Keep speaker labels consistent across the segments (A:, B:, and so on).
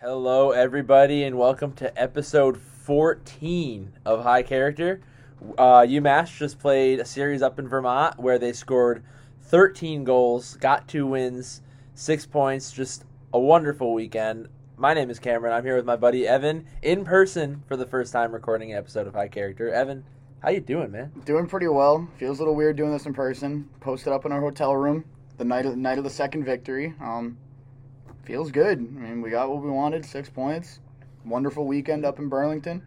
A: Hello, everybody, and welcome to episode 14 of High Character. Uh, UMass just played a series up in Vermont where they scored 13 goals, got two wins, six points. Just a wonderful weekend. My name is Cameron. I'm here with my buddy Evin in person for the first time recording an episode of High Character. Evin, how you doing, man?
B: Doing pretty well. Feels a little weird doing this in person. Posted up in our hotel room the night of, night of the second victory. Um, feels good. I mean, we got what we wanted. Six points. Wonderful weekend up in Burlington.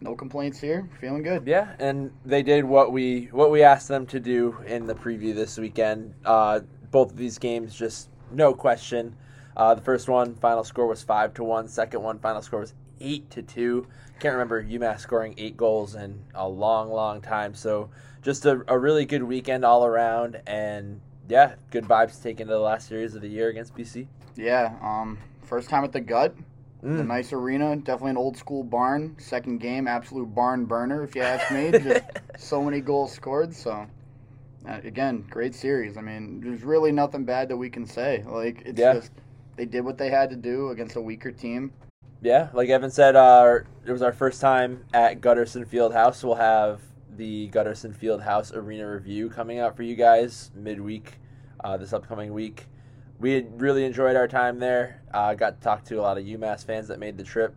B: No complaints here. Feeling good.
A: Yeah, and they did what we what we asked them to do in the preview this weekend. Uh, both of these games, just no question. Uh, the first one, final score was five to one. Second one, final score was eight to two. Can't remember UMass scoring eight goals in a long, long time. So just a, a really good weekend all around, and yeah, good vibes taken to the last series of the year against BC.
B: Yeah. Um, first time at the gut. The
A: Mm.
B: nice arena, definitely an old school barn. Second game, absolute barn burner, if you ask me. Just so many goals scored. So, uh, again, great series. I mean, there's really nothing bad that we can say. Like, it's
A: Yeah.
B: just they did what they had to do against a weaker team.
A: Yeah, like Evin said, uh, it was our first time at Gutterson Field House. We'll have the Gutterson Field House Arena review coming out for you guys midweek, uh, this upcoming week. We had really enjoyed our time there. Uh, got to talk to a lot of UMass fans that made the trip.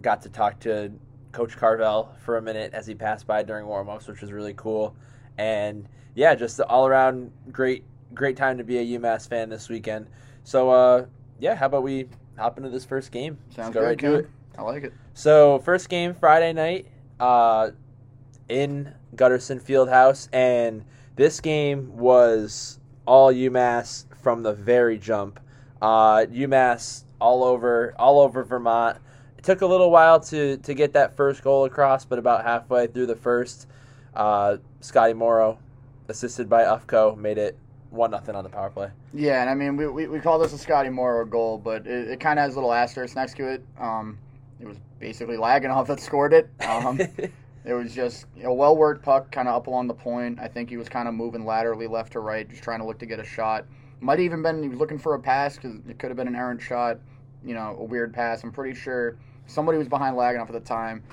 A: Got to talk to Coach Carvel for a minute as he passed by during warm-ups, which was really cool. And yeah, just an all-around great, great time to be a UMass fan this weekend. So uh, yeah, how about we hop into this first game? Let's
B: Sounds
A: go
B: good,
A: right to it.
B: I like it.
A: So first game Friday night, uh, in Gutterson Fieldhouse, and this game was all UMass from the very jump. Uh, UMass all over all over Vermont. It took a little while to to get that first goal across, but about halfway through the first, uh, Scotty Morrow, assisted by Ufko, made it one nothing on the power play.
B: Yeah, and I mean, we, we, we call this a Scotty Morrow goal, but it, it kind of has a little asterisk next to it. Um, it was basically Lagunov that scored it. Um, it was just a well worked puck, kind of up along the point. I think he was kind of moving laterally left to right, just trying to look to get a shot. Might have even been he was looking for a pass because it could have been an errant shot, you know, a weird pass. I'm pretty sure somebody was behind Lagunov at the time,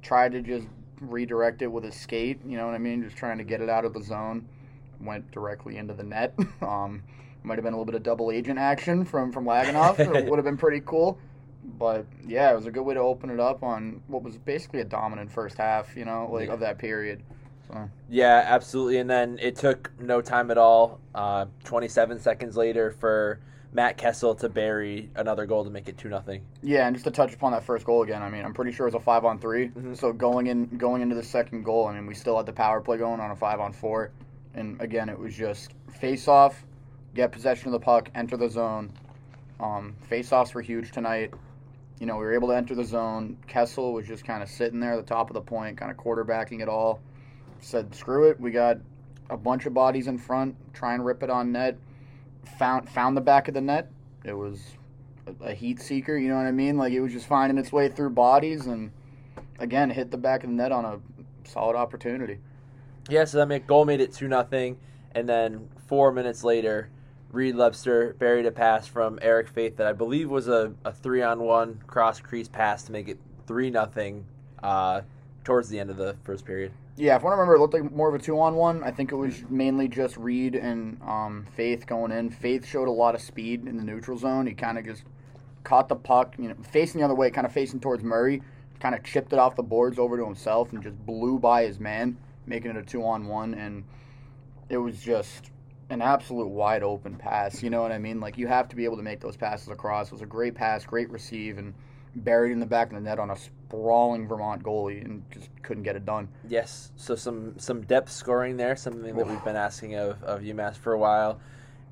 B: tried to just redirect it with his skate. You know what I mean? Just trying to get it out of the zone. Went directly into the net. Um, might have been a little bit of double agent action from from Lagunov. it would have been pretty cool. But yeah, it was a good way to open it up on what was basically a dominant first half, you know, like
A: Yeah.
B: of that period. So
A: Yeah, absolutely. And then it took no time at all. Uh, 27 seconds later for Matt Kessel to bury another goal to make it two nothing.
B: yeah, and just to touch upon that first goal again, I mean, I'm pretty sure it was a five on 3
A: Mhm.
B: So going in going into the second goal, I mean, we still had the power play going on a five on four, and again, it was just face off, get possession of the puck, enter the zone. Um, face offs were huge tonight. You know, we were able to enter the zone. Kessel was just kind of sitting there at the top of the point, kind of quarterbacking it all. Said, screw it. We got a bunch of bodies in front. Try and rip it on net. Found found the back of the net. It was a, a heat seeker. You know what I mean? Like it was just finding its way through bodies and again hit the back of the net on a solid opportunity.
A: Yeah, so that goal made it two nothing, and then four minutes later, Reed Lebster buried a pass from Eric Faith that I believe was a, a three on one cross crease pass to make it three nothing uh, towards the end of the first period.
B: Yeah, if I remember, it looked like more of a two on one. I think it was mainly just Reed and um, Faith going in. Faith showed a lot of speed in the neutral zone. He kind of just caught the puck, you know, facing the other way, kind of facing towards Murray, kind of chipped it off the boards over to himself and just blew by his man, making it a two on one. And it was just an absolute wide open pass. You know what I mean? Like you have to be able to make those passes across. It was a great pass, great receive, and buried in the back of the net on a sprawling Vermont goalie and just couldn't get it done.
A: Yes, so some some depth scoring there, something that we've been asking of, of UMass for a while,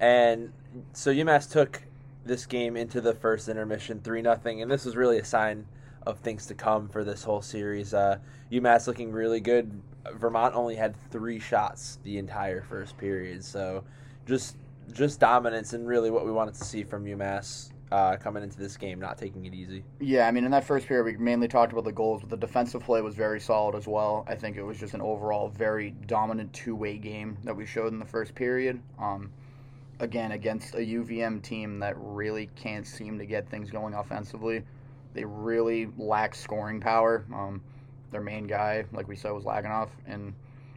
A: and so UMass took this game into the first intermission three nothing, and this was really a sign of things to come for this whole series. Uh, UMass looking really good. Vermont only had three shots the entire first period, so just just dominance and really what we wanted to see from UMass uh, coming into this game, not taking it easy.
B: Yeah, I mean, in that first period, we mainly talked about the goals, but the defensive play was very solid as well. I think it was just an overall very dominant two way game that we showed in the first period. Um, again, against a UVM team that really can't seem to get things going offensively. they really lack scoring power. Um, their main guy, like we said, was Lagunov, and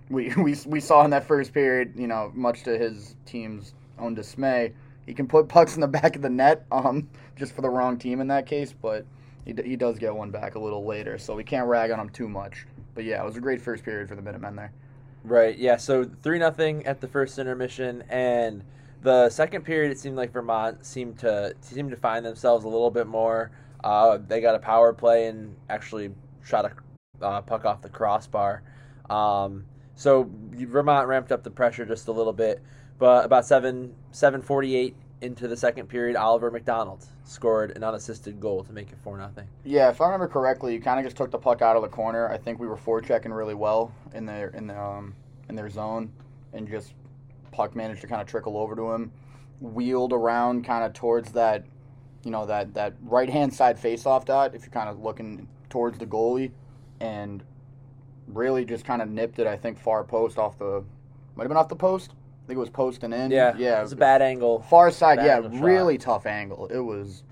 B: we, we we saw in that first period, you know, much to his team's own dismay, he can put pucks in the back of the net, um, just for the wrong team in that case, but he, he does get one back a little later, so we can't rag on him too much. But yeah, it was a great first period for the Minutemen there.
A: Right. Yeah. So three nothing at the first intermission, and the second period, it seemed like Vermont seemed to seemed to find themselves a little bit more. Uh, they got a power play and actually shot a uh, puck off the crossbar. Um, so Vermont ramped up the pressure just a little bit, but about seven seven forty eight into the second period, Oliver McDonald scored an unassisted goal to make it four nothing.
B: Yeah, if I remember correctly, you kind of just took the puck out of the corner. I think we were forechecking really well in their in the um, in their zone, and just puck managed to kind of trickle over to him, wheeled around kind of towards that, you know that that right hand side face off dot. If you're kind of looking towards the goalie, and really just kind of nipped it. I think far post off the might have been off the post. I think it was post and in.
A: Yeah,
B: yeah.
A: It was a bad angle.
B: Far side, yeah,
A: angle shot.
B: really tough angle. It was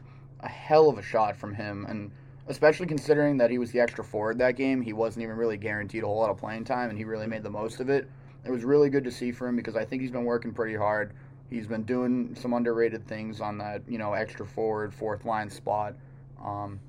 B: a hell of a shot from him, and especially considering that he was the extra forward that game, he wasn't even really guaranteed a whole lot of playing time, and he really made the most of it. It was really good to see for him because I think he's been working pretty hard. He's been doing some underrated things on that, you know, extra forward, fourth line spot. Um,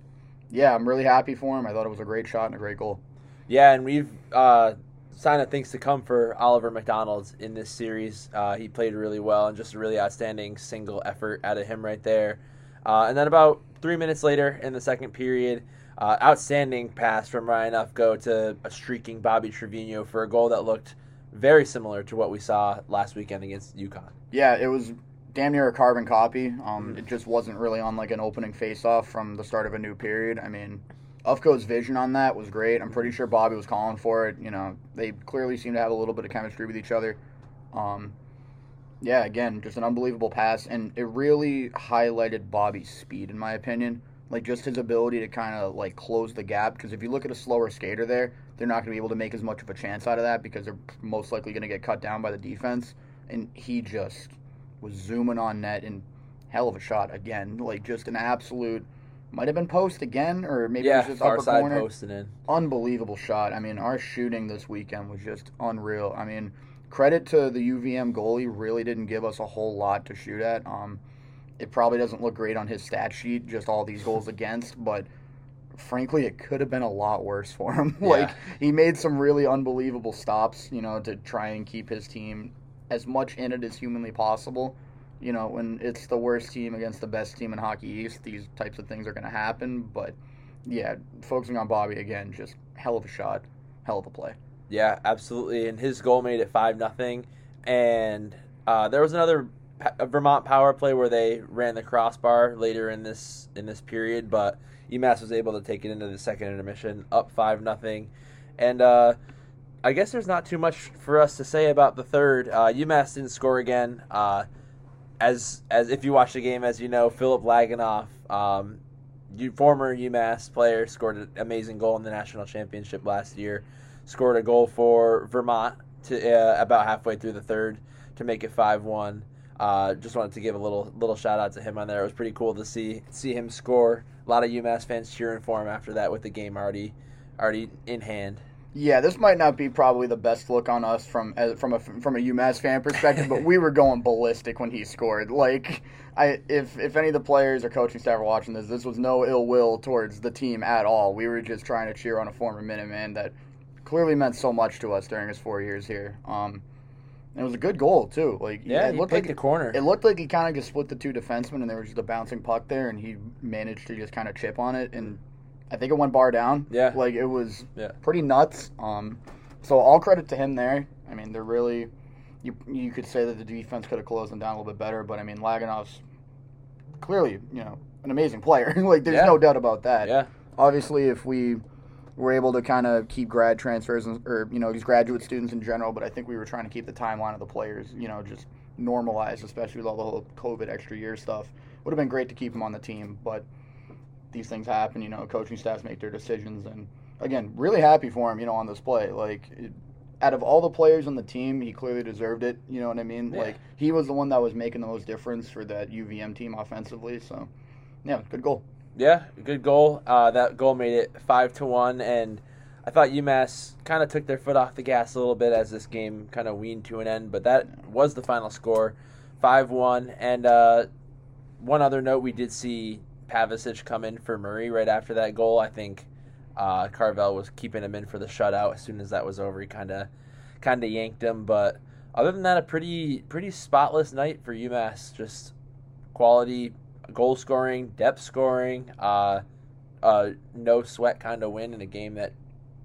B: yeah, I'm really happy for him. I thought it was a great shot and a great goal.
A: Yeah, and we've uh, sign of things to come for Oliver McDonald in this series. Uh, he played really well and just a really outstanding single effort out of him right there. Uh, and then about three minutes later in the second period, uh, outstanding pass from Ryan Ufko to a streaking Bobby Trivigno for a goal that looked very similar to what we saw last weekend against UConn.
B: Yeah, it was damn near a carbon copy. Um,
A: Mhm.
B: It just wasn't really on like an opening face-off from the start of a new period. I mean, Ufko's vision on that was great. I'm pretty sure Bobby was calling for it. You know, they clearly seem to have a little bit of chemistry with each other. Um, yeah, again, just an unbelievable pass, and it really highlighted Bobby's speed, in my opinion. Like just his ability to kind of like close the gap. Because if you look at a slower skater there, they're not going to be able to make as much of a chance out of that because they're most likely going to get cut down by the defense. And he just was zooming on net and hell of a shot again. Like just an absolute. Might have been post again, or maybe it
A: yeah,
B: was just
A: far
B: upper
A: side
B: corner
A: posting in.
B: unbelievable shot. I mean, our shooting this weekend was just unreal. I mean, credit to the UVM goalie, really didn't give us a whole lot to shoot at. Um, it probably doesn't look great on his stat sheet, just all these goals against, but frankly, it could have been a lot worse for him. like,
A: Yeah.
B: he made some really unbelievable stops, you know, to try and keep his team as much in it as humanly possible. You know, when it's the worst team against the best team in Hockey East, these types of things are going to happen, but yeah, focusing on Bobby again, just hell of a shot, hell of a play.
A: Yeah, absolutely. And his goal made it five nothing. And uh, there was another Vermont power play where they ran the crossbar later in this in this period, but UMass was able to take it into the second intermission, up five nothing. And uh, I guess there's not too much for us to say about the third. Uh, UMass didn't score again. Uh, as as if you watch the game, as you know, Philip Lagunov, um, former UMass player, scored an amazing goal in the national championship last year. Scored a goal for Vermont to uh, about halfway through the third to make it five one. Uh, just wanted to give a little little shout out to him on there. It was pretty cool to see see him score. A lot of UMass fans cheering for him after that with the game already already in hand.
B: Yeah, this might not be probably the best look on us from from a from a UMass fan perspective, but we were going ballistic when he scored. Like, I if if any of the players or coaching staff are watching this, this was no ill will towards the team at all. We were just trying to cheer on a former Minuteman that clearly meant so much to us during his four years here. Um, and it was a good goal too. Like,
A: Yeah,
B: it
A: he
B: looked like
A: the corner.
B: It looked like he kind of just split the two defensemen, and there was just a bouncing puck there, and he managed to just kind of chip on it, and I think it went bar down.
A: Yeah.
B: like it was
A: Yeah.
B: pretty nuts. Um, so all credit to him there. I mean, they're really you you could say that the defense could have closed them down a little bit better, but I mean, Lagunov's clearly you know an amazing player. like there's
A: Yeah.
B: no doubt about that.
A: yeah,
B: Obviously, if we were able to kind of keep grad transfers and, or you know these graduate students in general, but I think we were trying to keep the timeline of the players you know just normalized, especially with all the whole COVID extra year stuff. Would have been great to keep him on the team, but these things happen. You know, coaching staffs make their decisions, and again, really happy for him. You know, on this play, like. It, out of all the players on the team, he clearly deserved it. You know what I mean?
A: Yeah.
B: Like he was the one that was making the most difference for that UVM team offensively. So, yeah, good goal.
A: Yeah, good goal. Uh, that goal made it five to one, and I thought UMass kind of took their foot off the gas a little bit as this game kind of weaned to an end. But that was the final score, five one. And uh, one other note, we did see Pavicic come in for Murray right after that goal. I think uh, Carvel was keeping him in for the shutout. As soon as that was over, he kind of kind of yanked him. But other than that, a pretty pretty spotless night for UMass. Just quality goal scoring, depth scoring, uh, uh, no sweat kind of win in a game that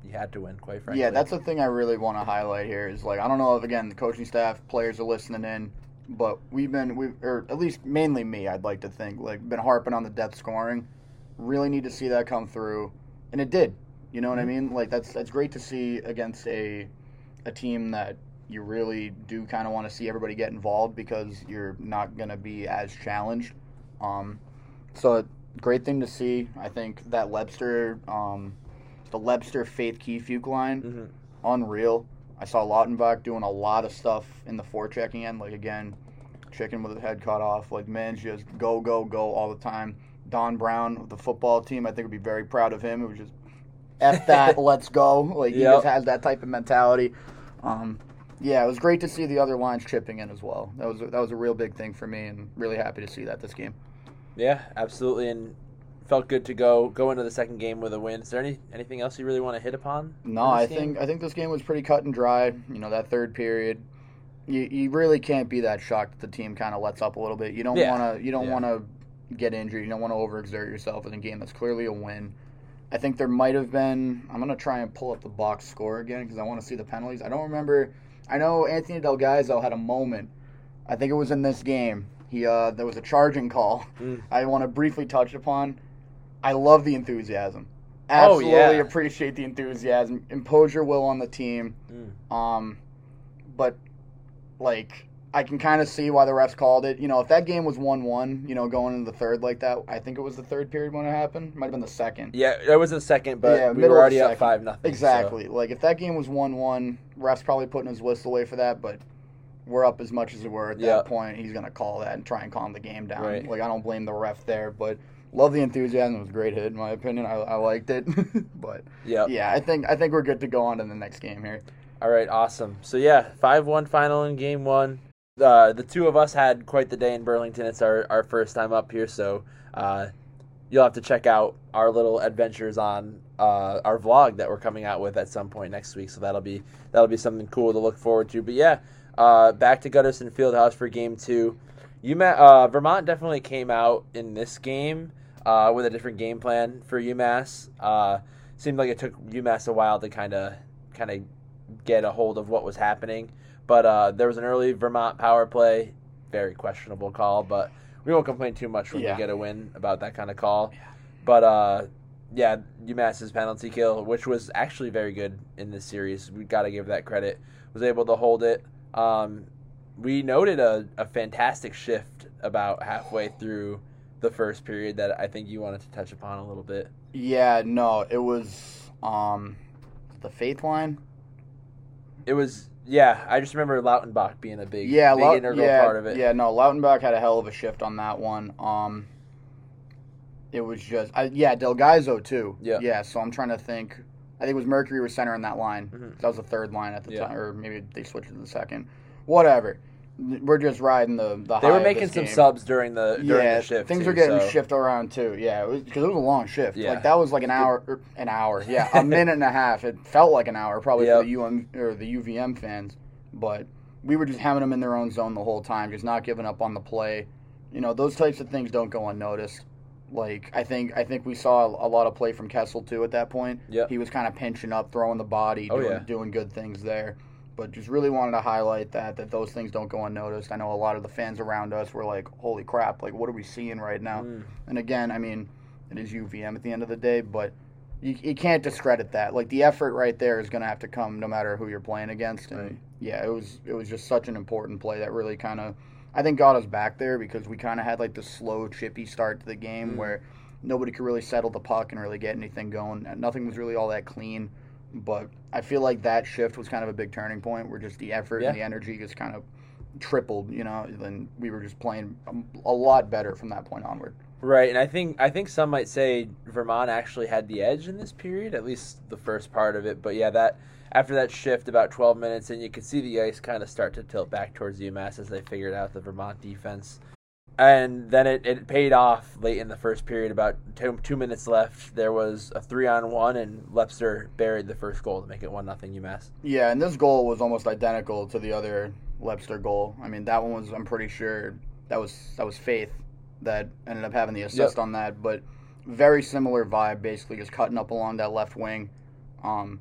A: you had to win. Quite frankly,
B: Yeah, that's the thing I really want to highlight here is like I don't know if again the coaching staff, players are listening in, but we've been we or at least mainly me, I'd like to think like been harping on the depth scoring. Really need to see that come through, and it did. You know what I mean? Like that's that's great to see against a a team that you really do kind of want to see everybody get involved because you're not going to be as challenged. Um, so great thing to see. I think that Lebster, um, the Lebster Faith Kiefiuk line,
A: Mhm.
B: unreal. I saw Lautenbach doing a lot of stuff in the forechecking end. Like again, chicken with his head cut off. Like man, just go go go all the time. Don Brown, with the football team, I think would be very proud of him. It was just f that, let's go. Like he
A: Yep.
B: just has that type of mentality. Um, yeah, it was great to see the other lines chipping in as well. That was that was a real big thing for me, and really happy to see that this game.
A: Yeah, absolutely, and felt good to go go into the second game with a win. Is there any anything else you really want to hit upon?
B: No, I
A: game?
B: think I think this game was pretty cut and dry. You know, that third period, you, you really can't be that shocked that the team kind of lets up a little bit. You don't
A: Yeah.
B: want to you don't
A: Yeah.
B: want to get injured. You don't want to overexert yourself in a game that's clearly a win. I think there might have been. I'm gonna try and pull up the box score again because I want to see the penalties. I don't remember. I know Anthony Del Gaizo had a moment. I think it was in this game. He uh, there was a charging call.
A: Mm.
B: I want to briefly touch upon. I love the enthusiasm.
A: Oh,
B: Absolutely
A: yeah.
B: appreciate the enthusiasm. Impose your will on the team.
A: Mm.
B: Um, but like I can kind of see why the refs called it. You know, if that game was one-one, you know, going into the third like that, I think it was the third period when it happened. Might have been the second.
A: Yeah, it was the second, but
B: Yeah,
A: we were already up five nothing.
B: Exactly. Like if that game was one-one, refs probably putting his whistle away for that, but. We're up as much as we were at that
A: Yeah.
B: point. He's gonna call that and try and calm the game down.
A: Right.
B: Like I don't blame the ref there, but love the enthusiasm. It was a great hit in my opinion. I, I liked it, but
A: Yep.
B: yeah, I think I think we're good to go on to the next game here.
A: All right, awesome. So yeah, five one final in game one. Uh, the two of us had quite the day in Burlington. It's our, our first time up here, so uh, you'll have to check out our little adventures on uh, our vlog that we're coming out with at some point next week. So that'll be that'll be something cool to look forward to. But yeah, uh, back to Gutterson Fieldhouse for game two. UMass, uh, Vermont definitely came out in this game uh, with a different game plan for UMass. Uh, seemed like it took UMass a while to kind of kind of get a hold of what was happening. But uh, there was an early Vermont power play, very questionable call, but we won't complain too much when
B: Yeah.
A: we get a win about that kind of call. But uh, yeah, UMass's penalty kill, which was actually very good in this series, we got to give that credit, was able to hold it. Um, we noted a, a fantastic shift about halfway through the first period that I think you wanted to touch upon a little bit.
B: Yeah, no, it was um the faith line.
A: It was yeah. I just remember Lautenbach being a big
B: Yeah,
A: big integral
B: yeah,
A: part of it.
B: Yeah, no, Lautenbach had a hell of a shift on that one. Um, it was just, I, yeah, Del Gaizo too.
A: Yeah.
B: yeah. So I'm trying to think. I think it was Mercuri was center on that line.
A: Mhm.
B: That was the third line at the
A: Yeah.
B: time, or maybe they switched to the second. Whatever. We're just riding the the.
A: They were making some
B: game.
A: subs during the during
B: yeah,
A: the shift.
B: things
A: too,
B: were getting
A: so-
B: shifted around too. Yeah, because it, was a long shift.
A: Yeah.
B: Like that was like an hour, er, an hour. Yeah, a minute and a half. It felt like an hour, probably
A: Yep.
B: for the UM or the UVM fans. But we were just having them in their own zone the whole time, just not giving up on the play. You know, those types of things don't go unnoticed. Like I think I think we saw a lot of play from Kessel too at that point.
A: Yeah,
B: He was kind of pinching up, throwing the body,
A: Oh,
B: doing,
A: yeah.
B: doing good things there. But just really wanted to highlight that that those things don't go unnoticed. I know a lot of the fans around us were like, "Holy crap! Like, what are we seeing right now?"
A: Mm.
B: And again, I mean, it is UVM at the end of the day, but you, you can't discredit that. Like the effort right there is going to have to come no matter who you're playing against. And
A: Right.
B: yeah, it was it was just such an important play that really kind of I think got us back there because we kind of had like the slow, chippy start to the game
A: Mm.
B: where nobody could really settle the puck and really get anything going. Nothing was really all that clean. But I feel like that shift was kind of a big turning point where just the effort
A: Yeah.
B: and the energy just kind of tripled, you know, then we were just playing a, a lot better from that point onward.
A: Right, and I think I think some might say Vermont actually had the edge in this period, at least the first part of it. But yeah, that after that shift, about 12 minutes, and you could see the ice kind of start to tilt back towards UMass as they figured out the Vermont defense. And then it, it paid off late in the first period. About two, two minutes left, there was a three on one, and Lebster buried the first goal to make it one nothing UMass.
B: Yeah, and this goal was almost identical to the other Lebster goal. I mean, that one was I'm pretty sure that was that was Faith that ended up having the assist
A: Yep.
B: on that, but very similar vibe, basically just cutting up along that left wing. Um,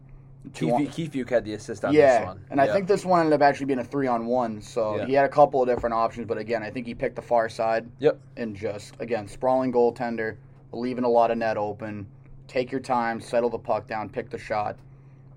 A: Keith, Keith had the assist on
B: yeah,
A: this one.
B: and I
A: Yeah.
B: think this one ended up actually being a three on one. So
A: Yeah.
B: he had a couple of different options, but again, I think he picked the far side.
A: Yep.
B: And just again, sprawling goaltender, leaving a lot of net open. Take your time, settle the puck down, pick the shot,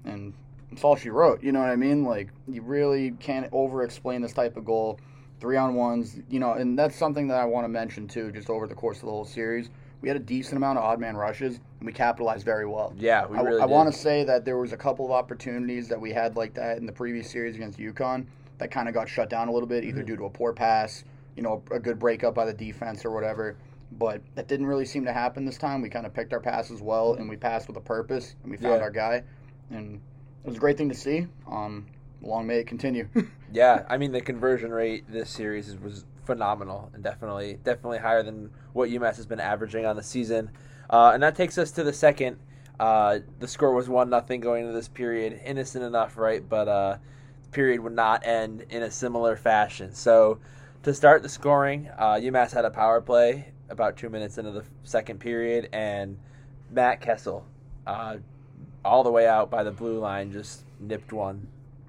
B: and that's all she wrote. You know what I mean? Like you really can't over explain this type of goal. Three on ones, you know, and that's something that I want to mention too. Just over the course of the whole series, we had a decent amount of odd man rushes, and we capitalized very well.
A: Yeah, we
B: I,
A: really
B: I want to say that there was a couple of opportunities that we had like that in the previous series against UConn that kind of got shut down a little bit, either
A: Mm-hmm.
B: due to a poor pass, you know, a good breakup by the defense or whatever. But that didn't really seem to happen this time. We kind of picked our passes well, and we passed with a purpose, and we found
A: Yeah.
B: our guy, and it was a great thing to see. Um, long may it continue.
A: Yeah, I mean the conversion rate this series was phenomenal and definitely definitely higher than what UMass has been averaging on the season. Uh, and that takes us to the second. Uh, the score was one nothing going into this period. Innocent enough, right? But uh, the period would not end in a similar fashion. So to start the scoring, uh, UMass had a power play about two minutes into the second period, and Matt Kessel, uh, all the way out by the blue line, just nipped one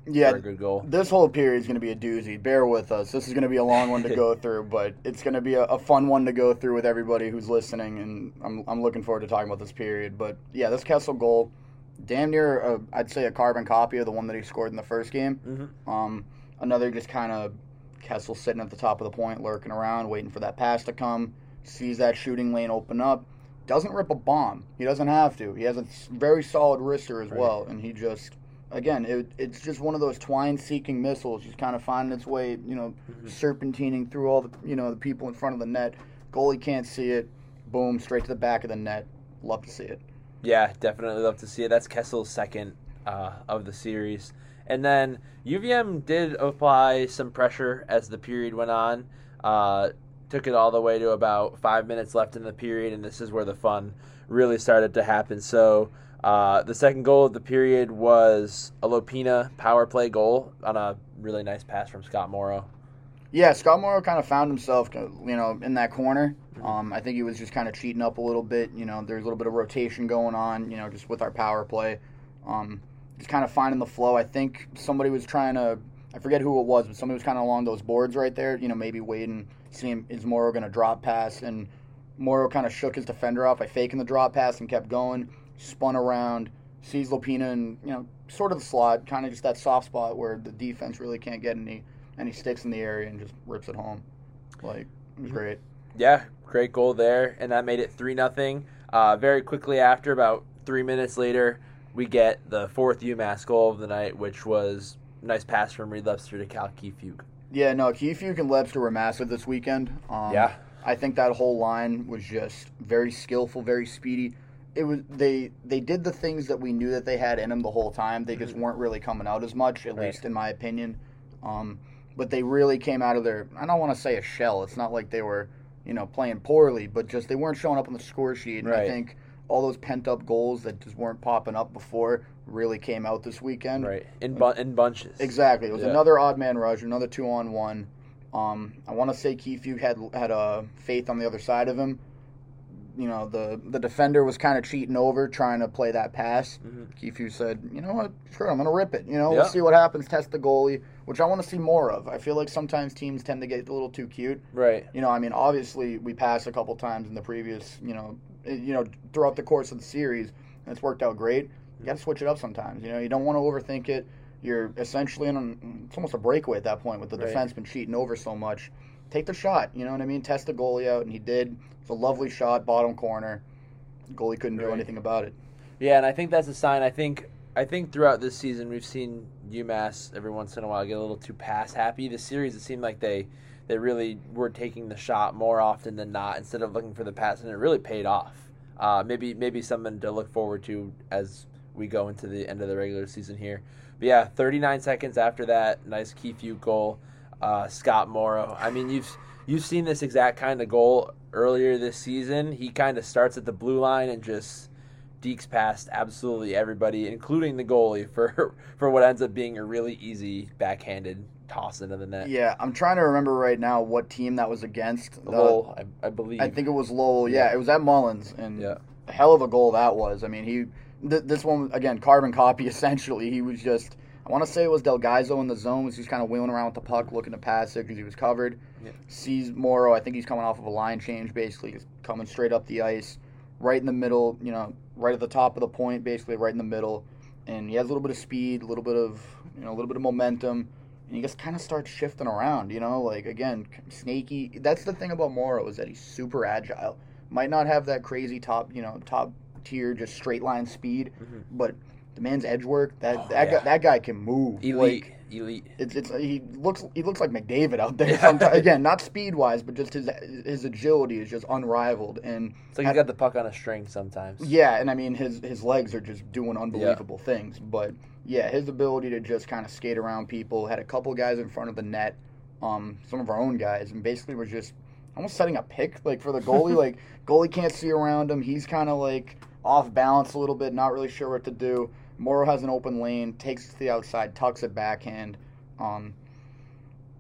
B: yeah,
A: for a good goal.
B: this whole period is going to be a doozy. Bear with us. This is going to be a long one to go through, but it's going to be a, a fun one to go through with everybody who's listening, and I'm, I'm looking forward to talking about this period. But yeah, this Kessel goal, damn near, a, I'd say a carbon copy of the one that he scored in the first game.
A: Mhm.
B: Um, another just kind of Kessel sitting at the top of the point, lurking around, waiting for that pass to come. Sees that shooting lane open up. Doesn't rip a bomb. He doesn't have to. He has a very solid wrister as
A: Right.
B: well, and he just again, it, it's just one of those twine-seeking missiles, just kind of finding its way, you know,
A: Mhm.
B: serpentining through all the, you know, the people in front of the net. Goalie can't see it. Boom, straight to the back of the net. Love to see it.
A: Yeah, definitely love to see it. That's Kessel's second uh, of the series. And then UVM did apply some pressure as the period went on. Uh, took it all the way to about five minutes left in the period, and this is where the fun really started to happen. So uh, the second goal of the period was a Lopina power play goal on a really nice pass from Scott Morrow.
B: Yeah, Scott Morrow kind of found himself, you know, in that corner. Um, I think he was just kind of cheating up a little bit. You know, there's a little bit of rotation going on. You know, just with our power play, um, just kind of finding the flow. I think somebody was trying to, I forget who it was, but somebody was kind of along those boards right there. You know, maybe waiting, seeing is Morrow going to drop pass, and Morrow kind of shook his defender off by faking the drop pass and kept going, spun around, sees Lopina and you know, sort of the slot, kind of just that soft spot where the defense really can't get any any sticks in the area and just rips it home. Like it was great.
A: Yeah, great goal there, and that made it three nothing. Uh, very quickly after, about three minutes later, we get the fourth UMass goal of the night, which was nice pass from Reed Lebster to Cal Kiefiuk.
B: Yeah, no, Kiefiuk and Lebster were massive this weekend. Um,
A: Yeah.
B: I think that whole line was just very skillful, very speedy. It was they they did the things that we knew that they had in them the whole time. They just weren't really coming out as much, at
A: Right.
B: least in my opinion. Um, but they really came out of their I don't want to say a shell. It's not like they were you know playing poorly, but just they weren't showing up on the score sheet. And I think all those pent up goals that just weren't popping up before really came out this weekend.
A: Right in bu- in bunches.
B: Exactly. It was
A: Yeah.
B: another odd man rush, another two on one. Um, I want to say Kiefiuk had had a faith on the other side of him. You know, the the defender was kind of cheating over, trying to play that pass. Kiefiuk said, "You know what? Sure, I'm gonna rip it. You know,
A: Yeah.
B: we'll see what happens. Test the goalie, which I want to see more of. I feel like sometimes teams tend to get a little too cute.
A: Right.
B: You know, I mean, obviously we passed a couple times in the previous, you know, eh, you know, throughout the course of the series, and it's worked out great. You got to switch it up sometimes. You know, you don't want to overthink it. You're essentially in. A, it's almost a breakaway at that point with the
A: Right.
B: defense been cheating over so much. Take the shot. You know what I mean? Test the goalie out, and he did. It's a lovely shot, bottom corner. Goalie couldn't do anything about it.
A: Yeah, and I think that's a sign. I think I think throughout this season we've seen UMass every once in a while get a little too pass happy. The series it seemed like they they really were taking the shot more often than not instead of looking for the pass, and it really paid off. Uh, maybe maybe something to look forward to as we go into the end of the regular season here. But yeah, 39 seconds after that, nice Keefe goal. Uh, Scott Morrow. I mean, you've you've seen this exact kind of goal earlier this season. He kind of starts at the blue line and just dekes past absolutely everybody, including the goalie, for for what ends up being a really easy backhanded toss into the net.
B: Yeah, I'm trying to remember right now what team that was against. The-
A: Lowell, I, I believe.
B: I think it was Lowell. Yeah,
A: Yeah.
B: it was at Mullins, and
A: Yeah.
B: hell of a goal that was. I mean, he th- this one again, carbon copy. Essentially, he was just. I want to say it was Del Gaizo in the zone. Was just kind of wheeling around with the puck, looking to pass it because he was covered.
A: Yeah.
B: Sees Morrow. I think he's coming off of a line change, basically, just coming straight up the ice, right in the middle. You know, right at the top of the point, basically right in the middle. And he has a little bit of speed, a little bit of you know, a little bit of momentum and he just kind of starts shifting around. You know, like again, snaky. That's the thing about Morrow is that he's super agile. Might not have that crazy top, you know, top tier just straight line speed,
A: Mhm.
B: but the man's edge work that
A: Oh,
B: that
A: yeah.
B: guy, that guy can move.
A: elite,
B: Like,
A: elite.
B: it's it's he looks he looks like McDavid out there.
A: Yeah.
B: Again, not speed wise, but just his his agility is just unrivaled. And
A: It's like he's got the puck on a string sometimes.
B: yeah, and I mean his his legs are just doing unbelievable things. But yeah, his ability to just kind of skate around people had a couple guys in front of the net, um, some of our own guys, and basically was just almost setting a pick like for the goalie. like goalie can't see around him. He's kind of like off balance a little bit, not really sure what to do. Morrow has an open lane, takes it to the outside, tucks it backhand. Um,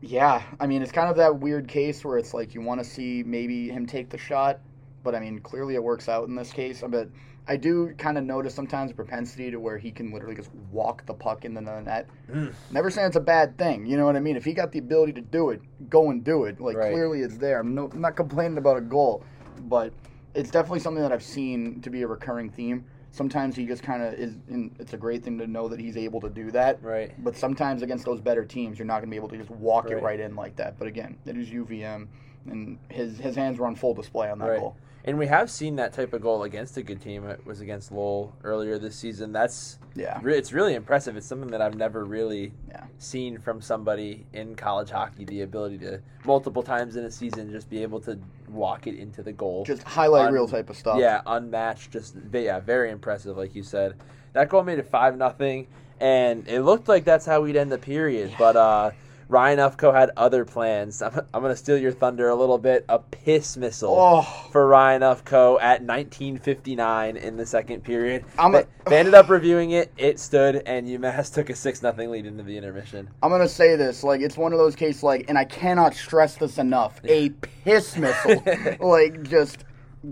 B: yeah, I mean it's kind of that weird case where it's like you want to see maybe him take the shot, but I mean clearly it works out in this case. But I do kind of notice sometimes a propensity to where he can literally just walk the puck into the net.
A: Mm.
B: Never saying it's a bad thing, you know what I mean? If he got the ability to do it, go and do it. Like
A: Right.
B: clearly it's there. I'm, no, I'm not complaining about a goal, but it's definitely something that I've seen to be a recurring theme. Sometimes he just kind of is. In, it's a great thing to know that he's able to do that.
A: Right.
B: But sometimes against those better teams, you're not going to be able to just walk it
A: Right.
B: right in like that. But again, it is UVM, and his his hands were on full display on that
A: Right.
B: goal.
A: And we have seen that type of goal against a good team. It was against Lowell earlier this season. That's
B: Yeah.
A: re- it's really impressive. It's something that I've never really
B: Yeah.
A: seen from somebody in college hockey. The ability to multiple times in a season just be able to walk it into the goal.
B: Just highlight
A: Un-
B: reel type of stuff.
A: Yeah, unmatched. Just yeah, very impressive. Like you said, that goal made it five nothing, and it looked like that's how we'd end the period. But uh, Ryan Ufko had other plans. I'm, I'm gonna steal your thunder a little bit. A piss missile
B: Oh,
A: for Ryan Ufko at 1959 in the second period.
B: I'm a-
A: they ended up reviewing it. It stood, and UMass took a six nothing lead into the intermission.
B: I'm gonna say this. Like it's one of those cases. Like, and I cannot stress this enough. A piss missile. like just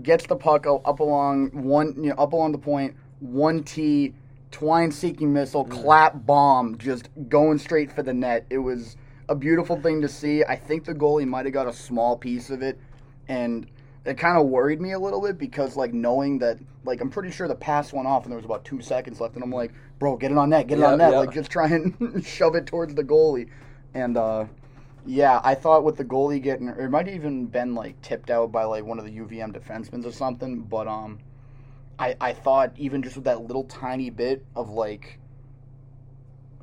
B: gets the puck up along one, you know, up along the point, one T, twine seeking missile, mm. clap bomb, just going straight for the net. It was a beautiful thing to see. I think the goalie might have got a small piece of it, and it kind of worried me a little bit because like knowing that like I'm pretty sure the pass went off and there was about two seconds left, and I'm like, bro, get it on net, get it
A: Yep,
B: on net,
A: yep.
B: like just try and shove it towards the goalie, and uh, yeah, I thought with the goalie getting, it might have even been like tipped out by like one of the UVM defensemen or something, but um, I I thought even just with that little tiny bit of like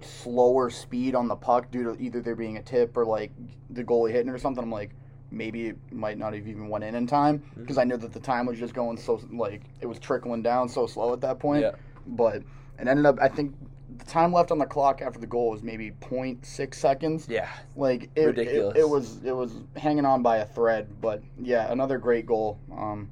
B: slower speed on the puck due to either there being a tip or like the goalie hitting or something, I'm like maybe it might not have even went in in time
A: Mm-hmm.
B: because I knew that the time was just going so like it was trickling down so slow at that point.
A: Yeah.
B: But it ended up I think the time left on the clock after the goal was maybe 0.6 seconds.
A: Yeah,
B: Like it,
A: Ridiculous.
B: It, it was it was hanging on by a thread, but yeah, another great goal. Um,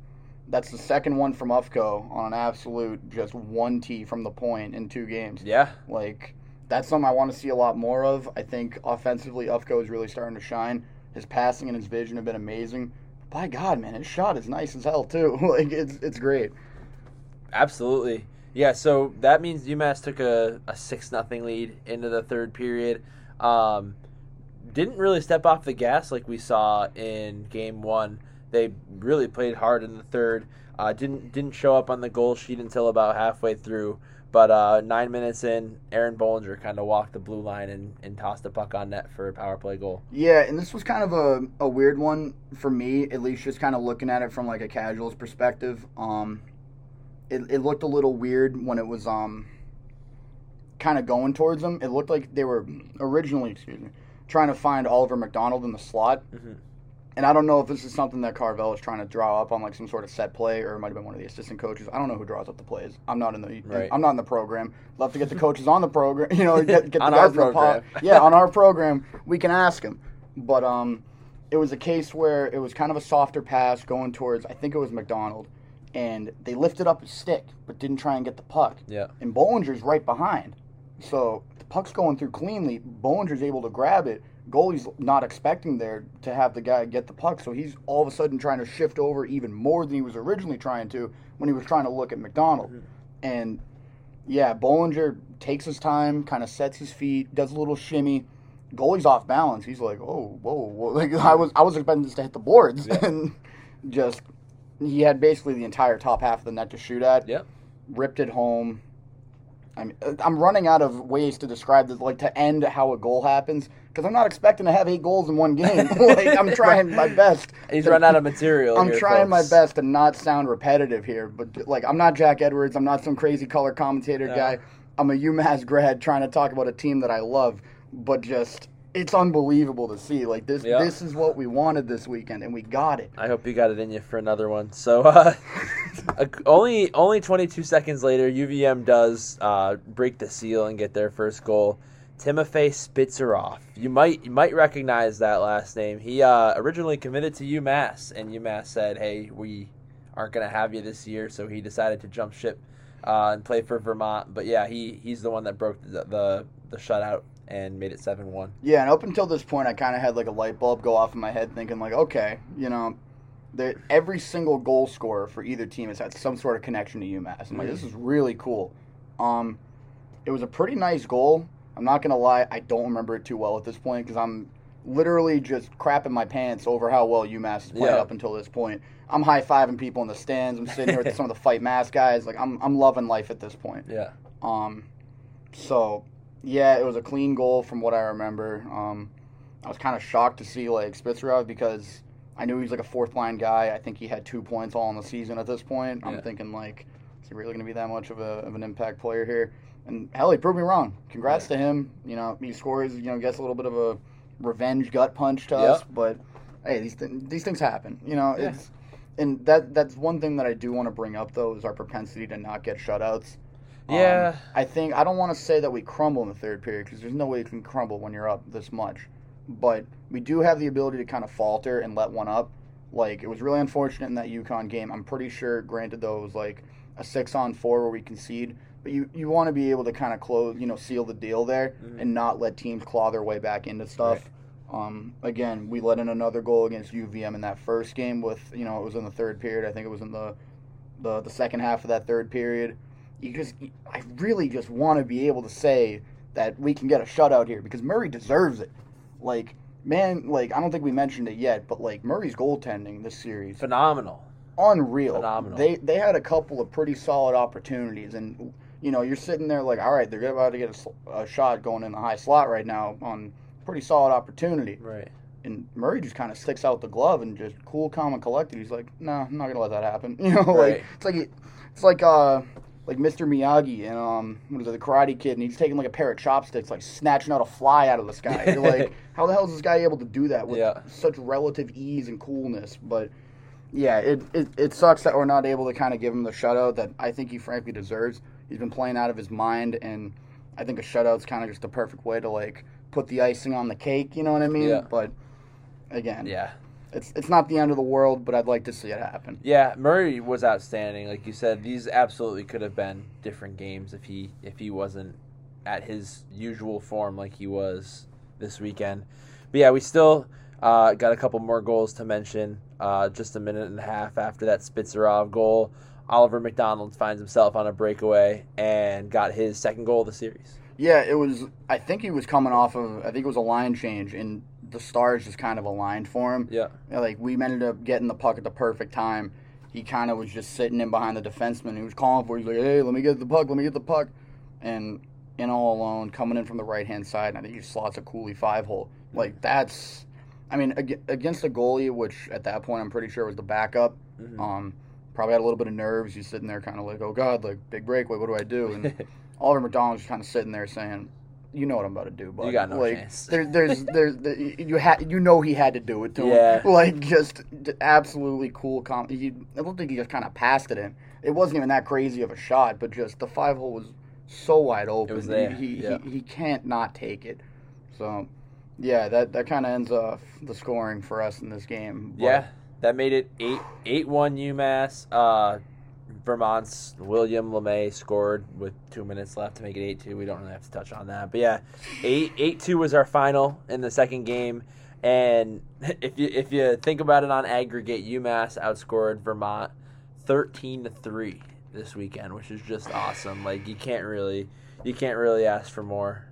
B: that's the second one from Ufko on an absolute just one tee from the point in two games.
A: yeah.
B: Like that's something I want to see a lot more of. I think offensively, Ufco is really starting to shine. His passing and his vision have been amazing. By God, man, his shot is nice as hell too. like it's it's great.
A: Absolutely. Yeah, so that means UMass took a, a 6 nothing lead into the third period. Um, didn't really step off the gas like we saw in game one. They really played hard in the third. Uh, didn't didn't show up on the goal sheet until about halfway through. But uh, nine minutes in, Aaron Bohlinger kind of walked the blue line and, and tossed the puck on net for a power play goal.
B: Yeah, and this was kind of a, a weird one for me, at least just kind of looking at it from like a casual's perspective. Um, it, it looked a little weird when it was um kind of going towards them. It looked like they were originally, excuse me, trying to find Oliver McDonald in the slot.
A: Mhm.
B: And I don't know if this is something that Carvel is trying to draw up on like some sort of set play, or it might have been one of the assistant coaches. I don't know who draws up the plays. I'm not in the
A: Right.
B: I'm not in the program. Love to get the coaches on the program. You know, get, get the
A: On our
B: the pod- Yeah, on our program, we can ask them. But um, it was a case where it was kind of a softer pass going towards. I think it was McDonald, and they lifted up his stick, but didn't try and get the puck.
A: Yeah.
B: And Bohlinger's right behind. So the puck's going through cleanly. Bohlinger's able to grab it. Goalie's not expecting there to have the guy get the puck, so he's all of a sudden trying to shift over even more than he was originally trying to when he was trying to look at McDonald. Mm-hmm. And yeah, Bohlinger takes his time, kind of sets his feet, does a little shimmy. Goalie's off balance. He's like, "Oh, whoa, whoa!" Like I was, I was expecting this to hit the boards,
A: Yeah.
B: and just he had basically the entire top half of the net to shoot at
A: Yep.
B: ripped it home. I'm I'm running out of ways to describe this, like to end how a goal happens, because I'm not expecting to have eight goals in one game. like I'm trying my best.
A: He's
B: to-
A: run out of material.
B: I'm
A: here,
B: trying my best to not sound repetitive here, but like I'm not Jack Edwards. I'm not some crazy color commentator
A: No.
B: guy. I'm a UMass grad trying to talk about a team that I love, but just it's unbelievable to see. Like this,
A: Yeah.
B: this is what we wanted this weekend, and we got it.
A: I hope you got it in you for another one. So uh, only only 22 seconds later, UVM does uh, break the seal and get their first goal. Timofey Spitzerov. You might you might recognize that last name. He uh, originally committed to UMass, and UMass said, "Hey, we aren't going to have you this year," so he decided to jump ship uh, and play for Vermont. But yeah, he he's the one that broke the the, the shutout and made it seven one.
B: Yeah, and up until this point, I kind of had like a light bulb go off in my head, thinking like, okay, you know, the, every single goal scorer for either team has had some sort of connection to UMass. I'm like, this is really cool. Um, it was a pretty nice goal. I'm not gonna lie, I don't remember it too well at this point because I'm literally just crapping my pants over how well UMass is playing
A: Yeah.
B: up until this point. I'm high fiving people in the stands. I'm sitting here with some of the fight mass guys. Like I'm, I'm loving life at this point.
A: Yeah.
B: Um, so yeah, it was a clean goal from what I remember. Um, I was kind of shocked to see like Spitzerov because I knew he was like a fourth line guy. I think he had two points all in the season at this point. I'm
A: Yeah.
B: thinking like, is he really going to be that much of, a, of an impact player here? And hell, he proved me wrong. Congrats to him. You know, he scores. You know, gets a little bit of a revenge gut punch to us, but hey, these th- these things happen. You know,
A: Yeah.
B: it's and that that's one thing that I do want to bring up though is our propensity to not get shutouts. Um,
A: Yeah.
B: I think I don't want to say that we crumble in the third period because there's no way you can crumble when you're up this much. But we do have the ability to kind of falter and let one up. Like it was really unfortunate in that UConn game. I'm pretty sure, granted though, it was like a six on four where we concede. But you, you want to be able to kind of close, you know, seal the deal there
A: Mhm.
B: and not let teams claw their way back into stuff. Um, again, we let in another goal against UVM in that first game with, you know, it was in the third period. I think it was in the the, the second half of that third period. You just, I really just want to be able to say that we can get a shutout here because Murray deserves it. Like, man, like I don't think we mentioned it yet, but like Murray's goaltending this series,
A: Phenomenal.
B: unreal.
A: Phenomenal.
B: They they had a couple of pretty solid opportunities, and you know you're sitting there like, all right, they're about to get a a, shot going in the high slot right now on pretty solid opportunity
A: Right.
B: and Murray just kind of sticks out the glove and just cool, calm, and collected. He's like, "No, I'm not gonna let that happen." You know,
A: Right.
B: like it's like it's like uh like Mr. Miyagi and um what is it, the Karate Kid, and he's taking like a pair of chopsticks, like snatching out a fly out of the sky. You're like, how the hell is this guy able to do that with
A: Yeah.
B: such relative ease and coolness? But yeah, it, it it sucks that we're not able to kind of give him the shutout that I think he frankly deserves. He's been playing out of his mind, and I think a shutout's kind of just the perfect way to like put the icing on the cake. You know what I mean?
A: Yeah.
B: But again,
A: Yeah.
B: it's it's not the end of the world, but I'd like to see it happen.
A: Yeah, Murray was outstanding. Like you said, these absolutely could have been different games if he if he wasn't at his usual form like he was this weekend. But yeah, we still uh, got a couple more goals to mention. Uh, just a minute and a half after that Spitzerov goal, Oliver McDonald finds himself on a breakaway and got his second goal of the series.
B: Yeah, it was. I think he was coming off of. I think it was a line change, and the stars just kind of aligned for him.
A: Yeah,
B: like we ended up getting the puck at the perfect time. He kind of was just sitting in behind the defenseman. He was calling for. He's like, "Hey, let me get the puck. Let me get the puck." And in all alone, coming in from the right hand side, and I think he slots a Cooley five hole. Like that's, I mean, against a goalie, which at that point I'm pretty sure was the backup.
A: Mhm.
B: Um, probably had a little bit of nerves. He's sitting there, kind of like, "Oh God, like big breakaway. What do I do?" And Oliver McDonald's just kind of sitting there saying, you know what I'm about to do, but
A: You got no
B: like,
A: chance.
B: There, there's, there's, the, you had, you know, he had to do it to
A: Yeah.
B: him. Like, just absolutely cool. Com- he, I don't think he just kind of passed it in. It wasn't even that crazy of a shot, but just the five hole was so wide open.
A: was there,
B: He, he,
A: yeah.
B: he, he can't not take it. So, yeah, that that kind of ends off the scoring for us in this game. But-
A: Yeah, that made it eight eight one UMass. Uh, Vermont's William LeMay scored with two minutes left to make it eight two. We don't really have to touch on that, but yeah, eight eight two was our final in the second game. And if you if you think about it on aggregate, UMass outscored Vermont thirteen to three this weekend, which is just awesome. Like you can't really you can't really ask for more.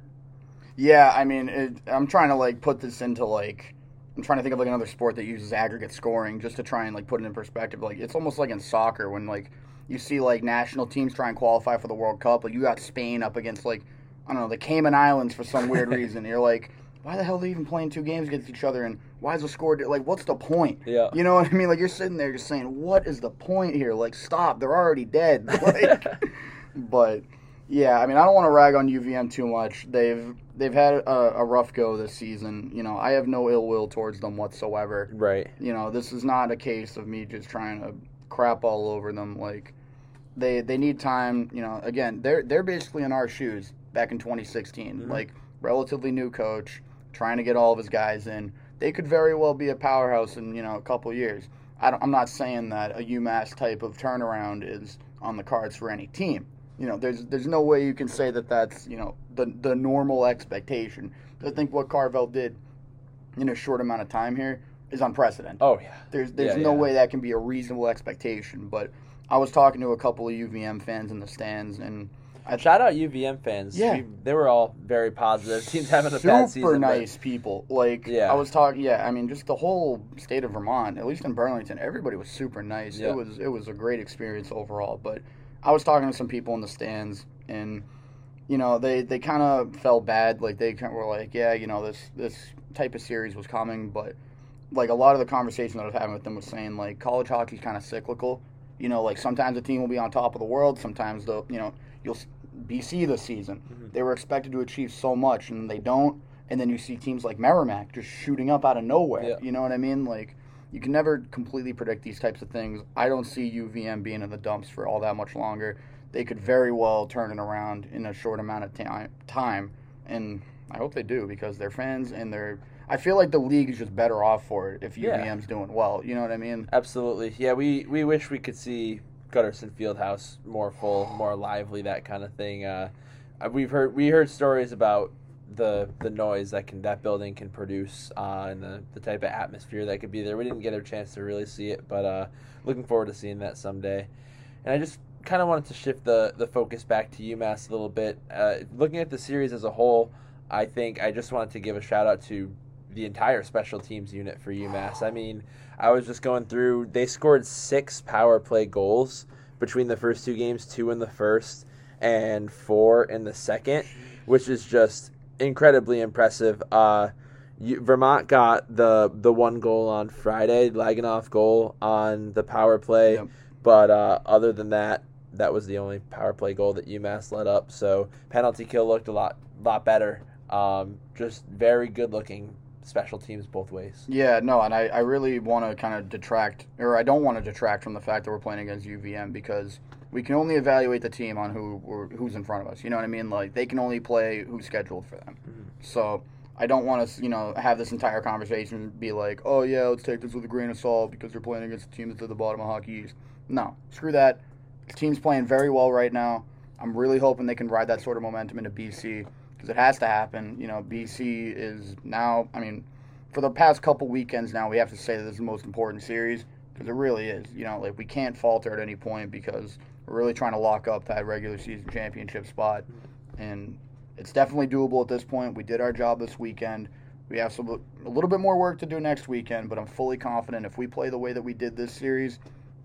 B: Yeah, I mean, it, I'm trying to like put this into like I'm trying to think of like another sport that uses aggregate scoring just to try and like put it in perspective. Like it's almost like in soccer when like you see like national teams try and qualify for the World Cup. Like you got Spain up against like I don't know the Cayman Islands for some weird reason. You're like, why the hell are they even playing two games against each other? And why is the score di- like? What's the point?
A: Yeah.
B: You know what I mean? Like you're sitting there just saying, what is the point here? Like stop, they're already dead. Like, but yeah, I mean, I don't want to rag on UVM too much. They've they've had a, a rough go this season. You know, I have no ill will towards them whatsoever.
A: Right.
B: You know, this is not a case of me just trying to crap all over them. Like they they need time. You know, again, they're they're basically in our shoes back in 2016.
A: Mhm.
B: Like relatively new coach, trying to get all of his guys in. They could very well be a powerhouse in you know a couple years. I don't, I'm not saying that a UMass type of turnaround is on the cards for any team. You know, there's there's no way you can say that that's you know the the normal expectation. I think what Carvel did in a short amount of time here is unprecedented.
A: Oh yeah.
B: There's there's
A: Yeah,
B: no
A: yeah.
B: way that can be a reasonable expectation. But I was talking to a couple of UVM fans in the stands, and I
A: Shout out UVM fans.
B: Yeah.
A: We- they were all very positive. Teams having a
B: super
A: bad season. but-
B: nice people. Like
A: Yeah.
B: I was talking, yeah. I mean, just the whole state of Vermont, at least in Burlington, everybody was super nice.
A: Yeah.
B: It was it was a great experience overall. But I was talking to some people in the stands, and you know, they they kind of felt bad. Like they kind of were like, yeah, you know, this this type of series was coming, but like a lot of the conversation that I was having with them was saying like college hockey's kind of cyclical. You know, like sometimes a team will be on top of the world, sometimes the you know you'll BC this season
A: Mhm.
B: they were expected to achieve so much and they don't, and then you see teams like Merrimack just shooting up out of nowhere.
A: Yeah.
B: You know what I mean? Like you can never completely predict these types of things. I don't see UVM being in the dumps for all that much longer. They could very well turn it around in a short amount of time. Time, and I hope they do because their fans and their. I feel like the league is just better off for it if
A: Yeah.
B: UVM's doing well. You know what I mean?
A: Absolutely. Yeah, we, we wish we could see Gutterson Fieldhouse more full, more lively, that kind of thing. Uh, we've heard we heard stories about the the noise that can that building can produce uh, and the, the type of atmosphere that could be there. We didn't get a chance to really see it, but uh, looking forward to seeing that someday. And I just kind of wanted to shift the the focus back to UMass a little bit. Uh, looking at the series as a whole, I think I just wanted to give a shout out to the entire special teams unit for UMass. I mean, I was just going through. They scored six power play goals between the first two games, two in the first and four in the second, which is just incredibly impressive. Uh, you, Vermont got the the one goal on Friday, Lagunov goal on the power play,
B: Yep.
A: but uh, other than that, that was the only power play goal that UMass let up. So penalty kill looked a lot lot better. Um, just very good looking special teams both ways.
B: Yeah, no, and I, I really want to kind of detract, or I don't want to detract from the fact that we're playing against UVM because we can only evaluate the team on who we're- who's in front of us. You know what I mean? Like they can only play who's scheduled for them.
A: Mhm.
B: So I don't want to, you know, have this entire conversation be like, oh yeah, let's take this with a grain of salt because they're playing against a team that's at the bottom of Hockey East. No, screw that. The team's playing very well right now. I'm really hoping they can ride that sort of momentum into BC because it has to happen. You know, BC is now. I mean, for the past couple weekends now, we have to say that this is the most important series because it really is. You know, like we can't falter at any point because we're really trying to lock up that regular season championship spot, and it's definitely doable at this point. We did our job this weekend. We have some a little bit more work to do next weekend, but I'm fully confident if we play the way that we did this series,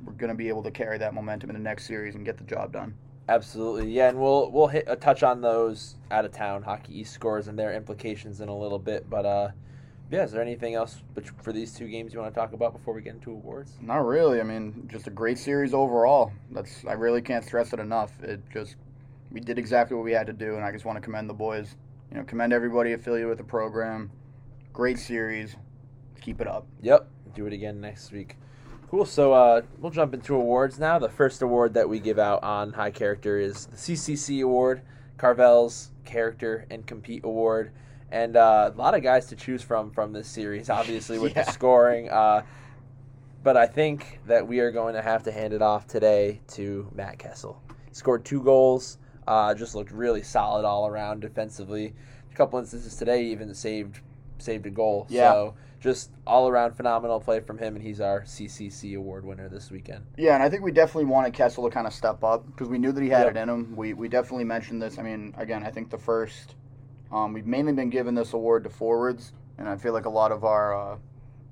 B: we're going to be able to carry that momentum in the next series and get the job done.
A: Absolutely, yeah, and we'll we'll hit a touch on those out of town hockey East scores and their implications in a little bit. But uh, yeah, is there anything else for these two games you want to talk about before we get into awards?
B: Not really. I mean, just a great series overall. That's I really can't stress it enough. It just we did exactly what we had to do, and I just want to commend the boys. you know, commend everybody affiliated with the program. Great series. Keep it up.
A: Yep. Do it again next week. Cool. So uh, we'll jump into awards now. The first award that we give out on High Character is the CCC Award, Carvel's Character and Compete Award, and uh, a lot of guys to choose from from this series. Obviously, with
B: Yeah.
A: the scoring. Uh, but I think that we are going to have to hand it off today to Matt Kessel. He scored two goals. Uh, just looked really solid all around defensively. A couple instances today, even saved saved a goal.
B: Yeah.
A: So just all around phenomenal play from him, and he's our CCC award winner this weekend.
B: Yeah, and I think we definitely wanted Kessel to kind of step up because we knew that he had
A: Yep.
B: it in him. We we definitely mentioned this. I mean, again, I think the first um, we've mainly been giving this award to forwards, and I feel like a lot of our uh,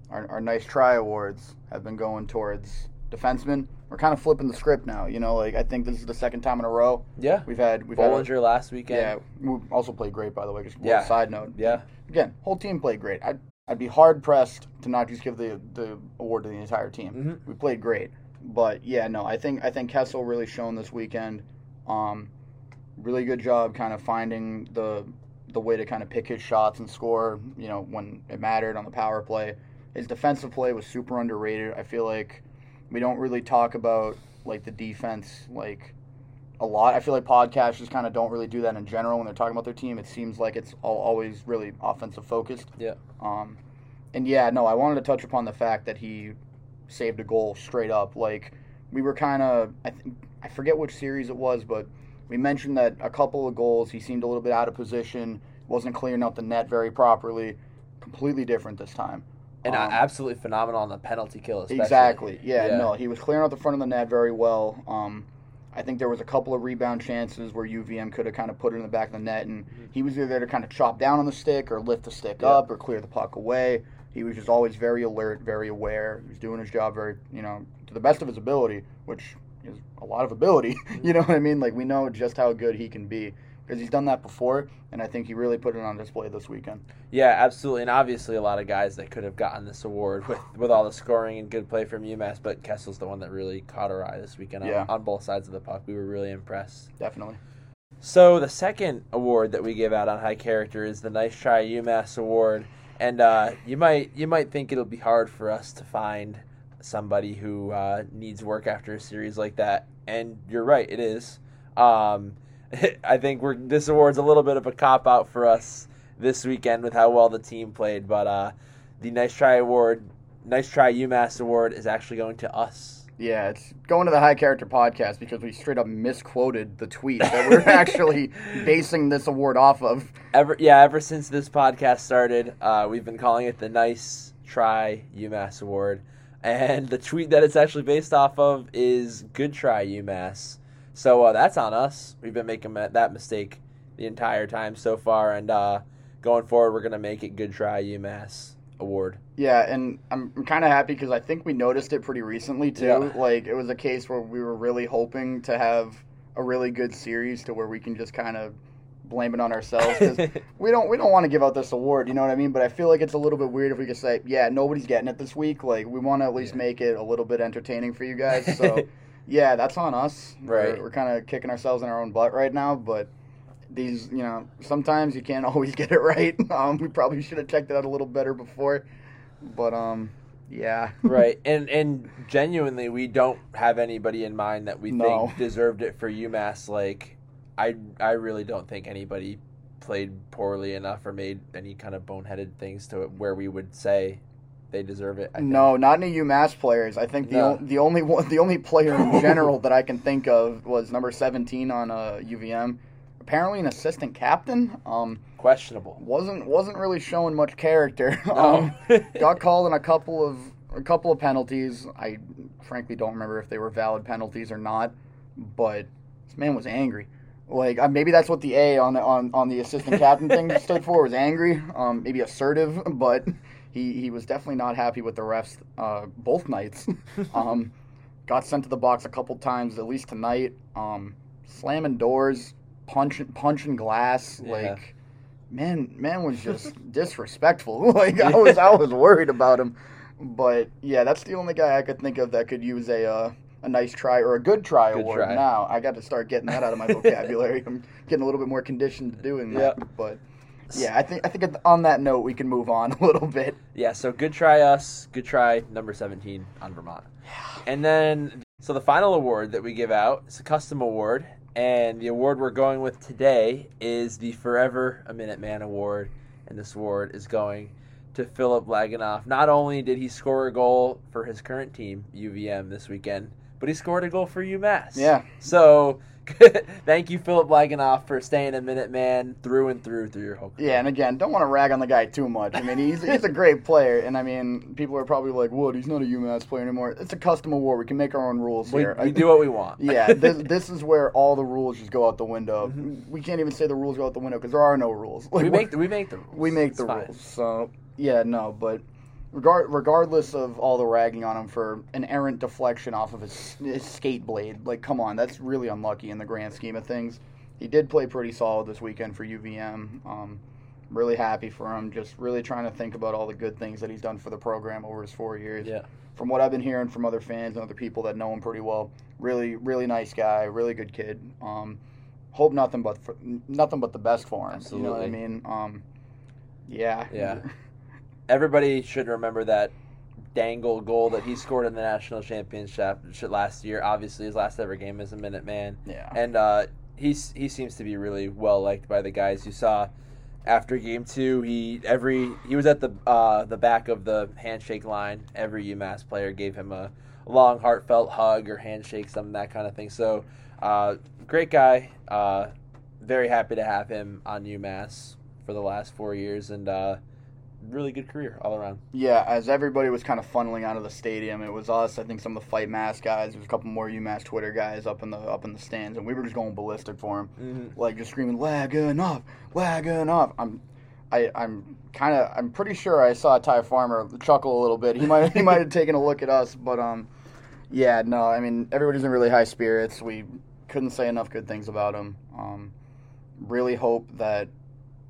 B: our, our nice try awards have been going towards defensemen. We're kind of flipping the script now. You know, like I think this is the second time in a row
A: Yeah.
B: we've had we've had.
A: Bohlinger last weekend.
B: Yeah, we also played great by the way. Just a
A: Yeah.
B: side note.
A: Yeah.
B: Again, whole team played great. I'd, I'd be hard pressed to not just give the the award to the entire team.
A: Mhm.
B: We played great, but yeah, no, I think I think Kessel really shown this weekend. Um, really good job, kind of finding the the way to kind of pick his shots and score. You know, when it mattered on the power play. His defensive play was super underrated. I feel like we don't really talk about like the defense like a lot. I feel like podcasts just kind of don't really do that in general when they're talking about their team. It seems like it's all, always really offensive focused.
A: Yeah.
B: Um, and yeah, no, I wanted to touch upon the fact that he saved a goal straight up. Like we were kind of, I think, I forget which series it was, but we mentioned that a couple of goals he seemed a little bit out of position, wasn't clearing out the net very properly. Completely different this time.
A: And
B: Um,
A: uh, absolutely phenomenal on the penalty kill, especially.
B: Exactly. Yeah,
A: Yeah.
B: No, he was clearing out the front of the net very well. Um, I think there was a couple of rebound chances where UVM could have kind of put it in the back of the net, and he was either there to kind of chop down on the stick or lift the stick
A: Yeah.
B: up or clear the puck away. He was just always very alert, very aware. He was doing his job very, you know, to the best of his ability, which is a lot of ability. you know what I mean? Like we know just how good he can be because he's done that before, and I think he really put it on display this weekend.
A: Yeah, absolutely, and obviously a lot of guys that could have gotten this award with, with all the scoring and good play from UMass, but Kessel's the one that really caught our eye this weekend on, on both sides of the puck. We were really impressed.
B: Definitely.
A: So the second award that we give out on High Character is the Nice Try UMass Award, and uh, you might you might think it'll be hard for us to find somebody who uh, needs work after a series like that, and you're right, it is. Um, I think we're this award's a little bit of a cop out for us this weekend with how well the team played, but uh, the Nice Try Award, Nice Try UMass Award, is actually going to us.
B: Yeah, it's going to the High Character Podcast because we straight up misquoted the tweet that we're actually basing this award off of.
A: Ever yeah, ever since this podcast started, uh, we've been calling it the Nice Try UMass Award, and the tweet that it's actually based off of is Good Try UMass. So uh, that's on us. We've been making that mistake the entire time so far, and uh, going forward, we're gonna make it Good Try UMass Award.
B: Yeah, and I'm, I'm kind of happy because I think we noticed it pretty recently too.
A: Yeah.
B: Like it was a case where we were really hoping to have a really good series to where we can just kind of blame it on ourselves because we don't we don't want to give out this award. You know what I mean? But I feel like it's a little bit weird if we could say, yeah, nobody's getting it this week. Like we want to at least
A: Yeah.
B: make it a little bit entertaining for you guys. So yeah, that's on us.
A: Right.
B: We're, we're kind of kicking ourselves in our own butt right now, but. These, you know, sometimes you can't always get it right. Um, we probably should have checked it out a little better before, but um, yeah.
A: right, and and genuinely, we don't have anybody in mind that we
B: No.
A: think deserved it for UMass. Like, I I really don't think anybody played poorly enough or made any kind of boneheaded things to it where we would say they deserve it.
B: No, not any UMass players. I think the
A: No.
B: o- the only one, the only player in general that I can think of was number seventeen on uh, UVM. Apparently, an assistant captain. Um,
A: questionable.
B: wasn't wasn't really showing much character.
A: No.
B: Um, got called in a couple of a couple of penalties. I frankly don't remember if they were valid penalties or not, but this man was angry. Like uh, maybe that's what the A on the on, on the assistant captain thing stood for was angry. Um, maybe assertive, but he, he was definitely not happy with the refs uh, both nights. um, got sent to the box a couple times at least tonight. Um, slamming doors, punching punching glass.
A: Yeah.
B: Like man, man was just disrespectful. like I was I was worried about him. But yeah, that's the only guy I could think of that could use a uh, a nice try or a good try
A: Good
B: award.
A: try.
B: Now I got to start getting that out of my vocabulary. I'm getting a little bit more conditioned to doing that.
A: Yep.
B: But Yeah, I think I think on that note we can move on a little bit.
A: Yeah, so good try us, good try number 17 on Vermont. And then, so the final award that we give out is a custom award, and the award we're going with today is the Forever a Minute Man Award, and this award is going to Philip Lagunov. Not only did he score a goal for his current team, UVM, this weekend, but he scored a goal for UMass.
B: Yeah.
A: So thank you, Philip Lagunov, for staying a minute man through and through through your whole career.
B: Yeah, and again, don't want to rag on the guy too much. I mean, he's he's a great player, and I mean, people are probably like, "What? He's not a UMass player anymore." It's a custom award. We can make our own rules
A: We,
B: here.
A: we do what we want.
B: yeah, this, this is where all the rules just go out the window.
A: Mm-hmm.
B: We can't even say the rules go out the window because there are no rules. Like,
A: we make the, we make the rules.
B: we make
A: It's
B: the
A: fine.
B: rules. So yeah, no, but regard regardless of all the ragging on him for an errant deflection off of his, his skate blade, like come on, that's really unlucky in the grand scheme of things. He did play pretty solid this weekend for UVM. Um, really happy for him. Just really trying to think about all the good things that he's done for the program over his four years.
A: Yeah.
B: From what I've been hearing from other fans and other people that know him pretty well, really, really nice guy, really good kid. Um, hope nothing but for, nothing but the best for him. Absolutely. You know what I mean? Um, yeah.
A: Yeah. Everybody should remember that dangle goal that he scored in the national championship last year. Obviously, his last ever game as a minute man.
B: Yeah.
A: and uh, he's he seems to be really well liked by the guys. You saw after game two, he every he was at the uh, the back of the handshake line. Every UMass player gave him a long, heartfelt hug or handshake, something that kind of thing. So, uh, great guy. Uh, very happy to have him on UMass for the last four years, and uh, really good career all around.
B: Yeah, as everybody was kind of funneling out of the stadium, it was us. I think some of the fight mask guys. There was a couple more UMass Twitter guys up in the up in the stands, and we were just going ballistic for him,
A: Mhm.
B: like just screaming "Lagunov, lagging up." I'm, I, I'm kind of, I'm pretty sure I saw Ty Farmer chuckle a little bit. He might, he might have taken a look at us, but um, yeah, no, I mean everybody's in really high spirits. We couldn't say enough good things about him. Um, really hope that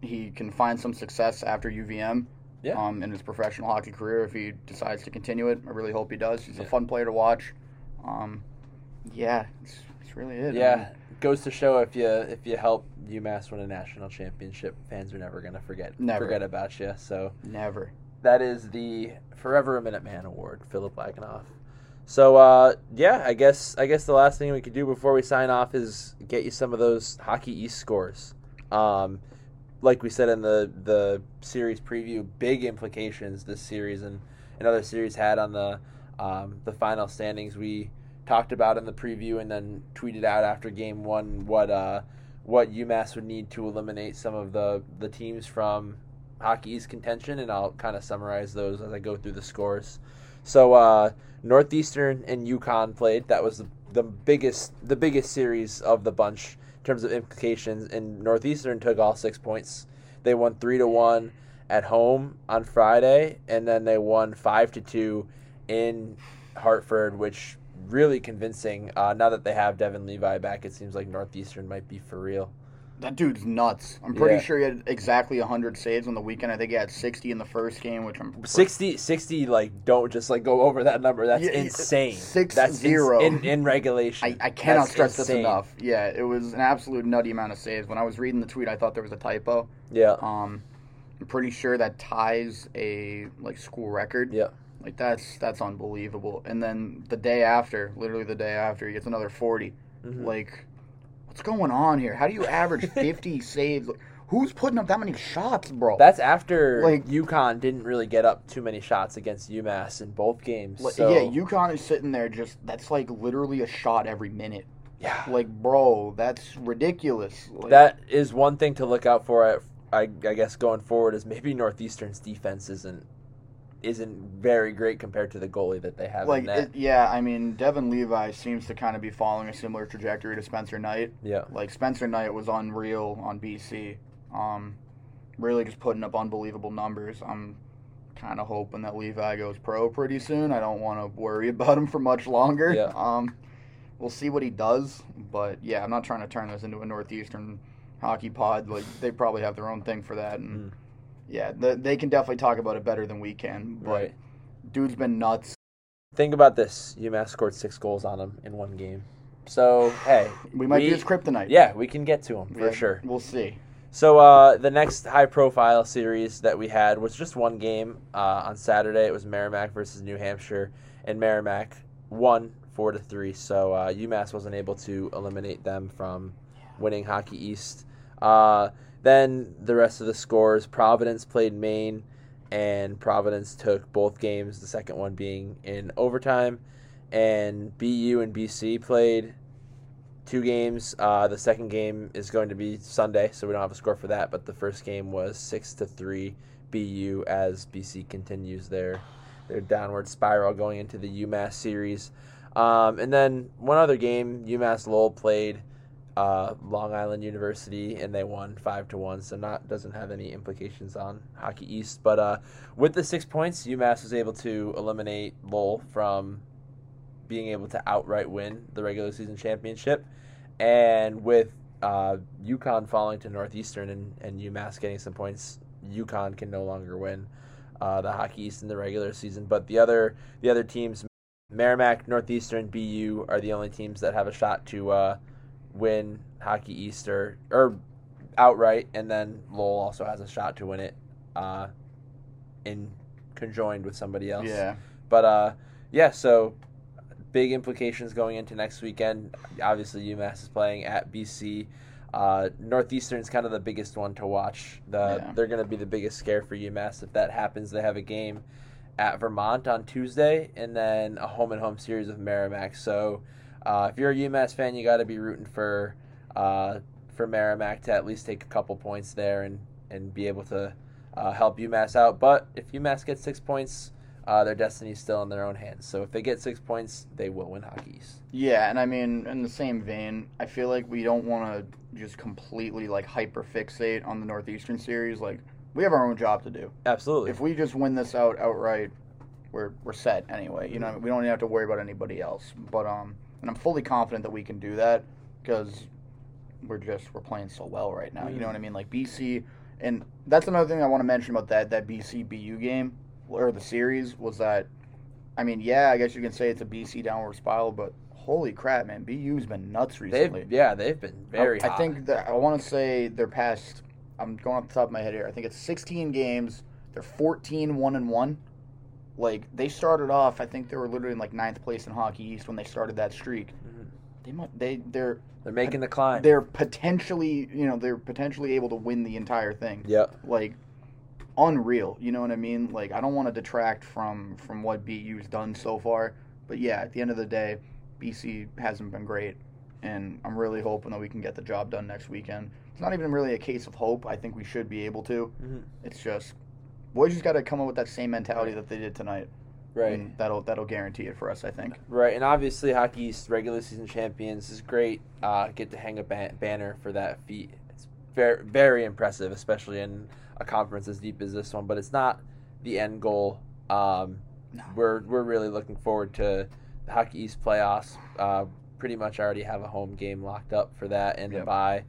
B: he can find some success after UVM
A: Yeah.
B: um, in his professional hockey career if he decides to continue it. I really hope he does. He's a fun player to watch. Um, yeah, it's, it's really it.
A: Yeah,
B: mean,
A: goes to show if you if you help UMass win a national championship, fans are never gonna forget
B: Never.
A: forget about you. So
B: never.
A: that is the Forever a Minute Man Award, Philip Lagunov. So uh, yeah, I guess I guess the last thing we could do before we sign off is get you some of those Hockey East scores. Um, like we said in the the series preview, big implications this series and another series had on the um, the final standings. We talked about in the preview and then tweeted out after game one what uh, what UMass would need to eliminate some of the the teams from hockey's contention, and I'll kind of summarize those as I go through the scores. So uh, Northeastern and UConn played. That was the, the biggest the biggest series of the bunch in terms of implications. And Northeastern took all six points. They won three to one at home on Friday, and then they won five to two in Hartford, which really convincing. Uh, now that they have Devin Levi back, it seems like Northeastern might be for real.
B: That dude's nuts. I'm pretty
A: Yeah.
B: sure he had exactly 100 saves on the weekend. I think he had 60 in the first game, which I'm
A: 60, 60 like don't just like go over that number. That's
B: Yeah,
A: insane.
B: six
A: That's
B: zero.
A: in, in regulation.
B: I, I cannot
A: That's
B: stress this enough. Yeah, it was an absolute nutty amount of saves. When I was reading the tweet, I thought there was a typo.
A: Yeah,
B: Um, I'm pretty sure that ties a like school record.
A: yeah,
B: Like that's that's unbelievable. And then the day after, literally the day after, he gets another 40.
A: Mhm.
B: Like, what's going on here? How do you average 50 saves? Who's putting up that many shots, bro?
A: That's after
B: Like-
A: UConn didn't really get up too many shots against UMass in both games.
B: Like,
A: so,
B: yeah, UConn is sitting there just that's like literally a shot every minute.
A: yeah.
B: Like, bro, that's ridiculous. Like,
A: that is one thing to look out for. At, I, I guess going forward is maybe Northeastern's defense isn't isn't very great compared to the goalie that they have
B: like
A: in net.
B: it, yeah, I mean, Devin Levi seems to kind of be following a similar trajectory to Spencer Knight.
A: yeah,
B: Like Spencer Knight was unreal on BC. Um, really just putting up unbelievable numbers. I'm kind of hoping that Levi goes pro pretty soon. I don't want to worry about him for much longer.
A: Yeah.
B: Um, we'll see what he does, but yeah, I'm not trying to turn this into a Northeastern hockey pod. Like they probably have their own thing for that, and
A: Mm.
B: Yeah, th they can definitely talk about it better than we can. But
A: right.
B: dude's been nuts.
A: Think about this: UMass scored six goals on them in one game. So hey,
B: We might
A: We-
B: be his kryptonite.
A: yeah, we can get to him for
B: Yeah,
A: sure.
B: We'll see.
A: So uh, the next high-profile series that we had was just one game uh, on Saturday. It was Merrimack versus New Hampshire, and Merrimack won four to three. So uh, UMass wasn't able to eliminate them from winning Hockey East. Then the rest of the scores: Providence played Maine, and Providence took both games. The second one being in overtime, and BU and BC played two games. Uh, the second game is going to be Sunday, so we don't have a score for that. But the first game was six to three BU as BC continues their their downward spiral going into the UMass series. Um, and then one other game, UMass Lowell played uh, Long Island University, and they won five to one. So not doesn't have any implications on Hockey East. But uh, with the six points, UMass was able to eliminate Lowell from being able to outright win the regular season championship. And with uh, UConn falling to Northeastern and, and UMass getting some points, UConn can no longer win uh, the Hockey East in the regular season. But the other the other teams, Merrimack, Northeastern, BU, are the only teams that have a shot to uh, win Hockey Easter or, outright. And then Lowell also has a shot to win it uh, in conjoined with somebody else.
B: Yeah.
A: But uh, yeah, so big implications going into next weekend. Obviously, UMass is playing at BC. Uh, Northeastern's kind of the biggest one to watch. The
B: Yeah.
A: they're going to be the biggest scare for UMass if that happens. They have a game at Vermont on Tuesday, and then a home and home series with Merrimack. So, uh, if you're a UMass fan, you got to be rooting for uh, for Merrimack to at least take a couple points there and and be able to uh, help UMass out. But if UMass gets six points, uh, their destiny's still in their own hands. So if they get six points, they will win hockeys.
B: Yeah, and I mean, in the same vein, I feel like we don't want to just completely like hyper fixate on the Northeastern series. Like, we have our own job to do.
A: Absolutely.
B: If we just win this out outright, we're we're set anyway. You know, we don't even have to worry about anybody else. But um, and I'm fully confident that we can do that because we're just we're playing so well right now. You know what I mean? Like BC, and that's another thing I want to mention about that that BC BU game or the series was that, I mean, yeah, I guess you can say it's a BC downward spiral, but holy crap, man, BU's been nuts recently.
A: they've yeah, they've been very
B: I,
A: hot.
B: I think that I want to say their past. I'm going off the top of my head here. I think it's 16 games. They're 14 one and one. Like they started off, I think they were literally in like ninth place in Hockey East when they started that streak.
A: Mhm.
B: They might they they're
A: they're making the climb.
B: they're potentially you know they're potentially able to win the entire thing.
A: Yep.
B: Like unreal. You know what I mean? Like I don't want to detract from from what BU's done so far, but yeah, at the end of the day, BC hasn't been great, and I'm really hoping that we can get the job done next weekend. It's not even really a case of hope. I think we should be able to.
A: Mhm.
B: It's just boys just got to come up with that same mentality that they did tonight.
A: Right.
B: And that'll that'll guarantee it for us. I think.
A: Right, and obviously Hockey East regular season champions is great. Uh, get to hang a ban- banner for that feat. It's very very impressive, especially in a conference as deep as this one. But it's not the end goal. Um,
B: No.
A: We're we're really looking forward to the Hockey East playoffs. Uh, pretty much already have a home game locked up for that and the
B: Yep.
A: bye,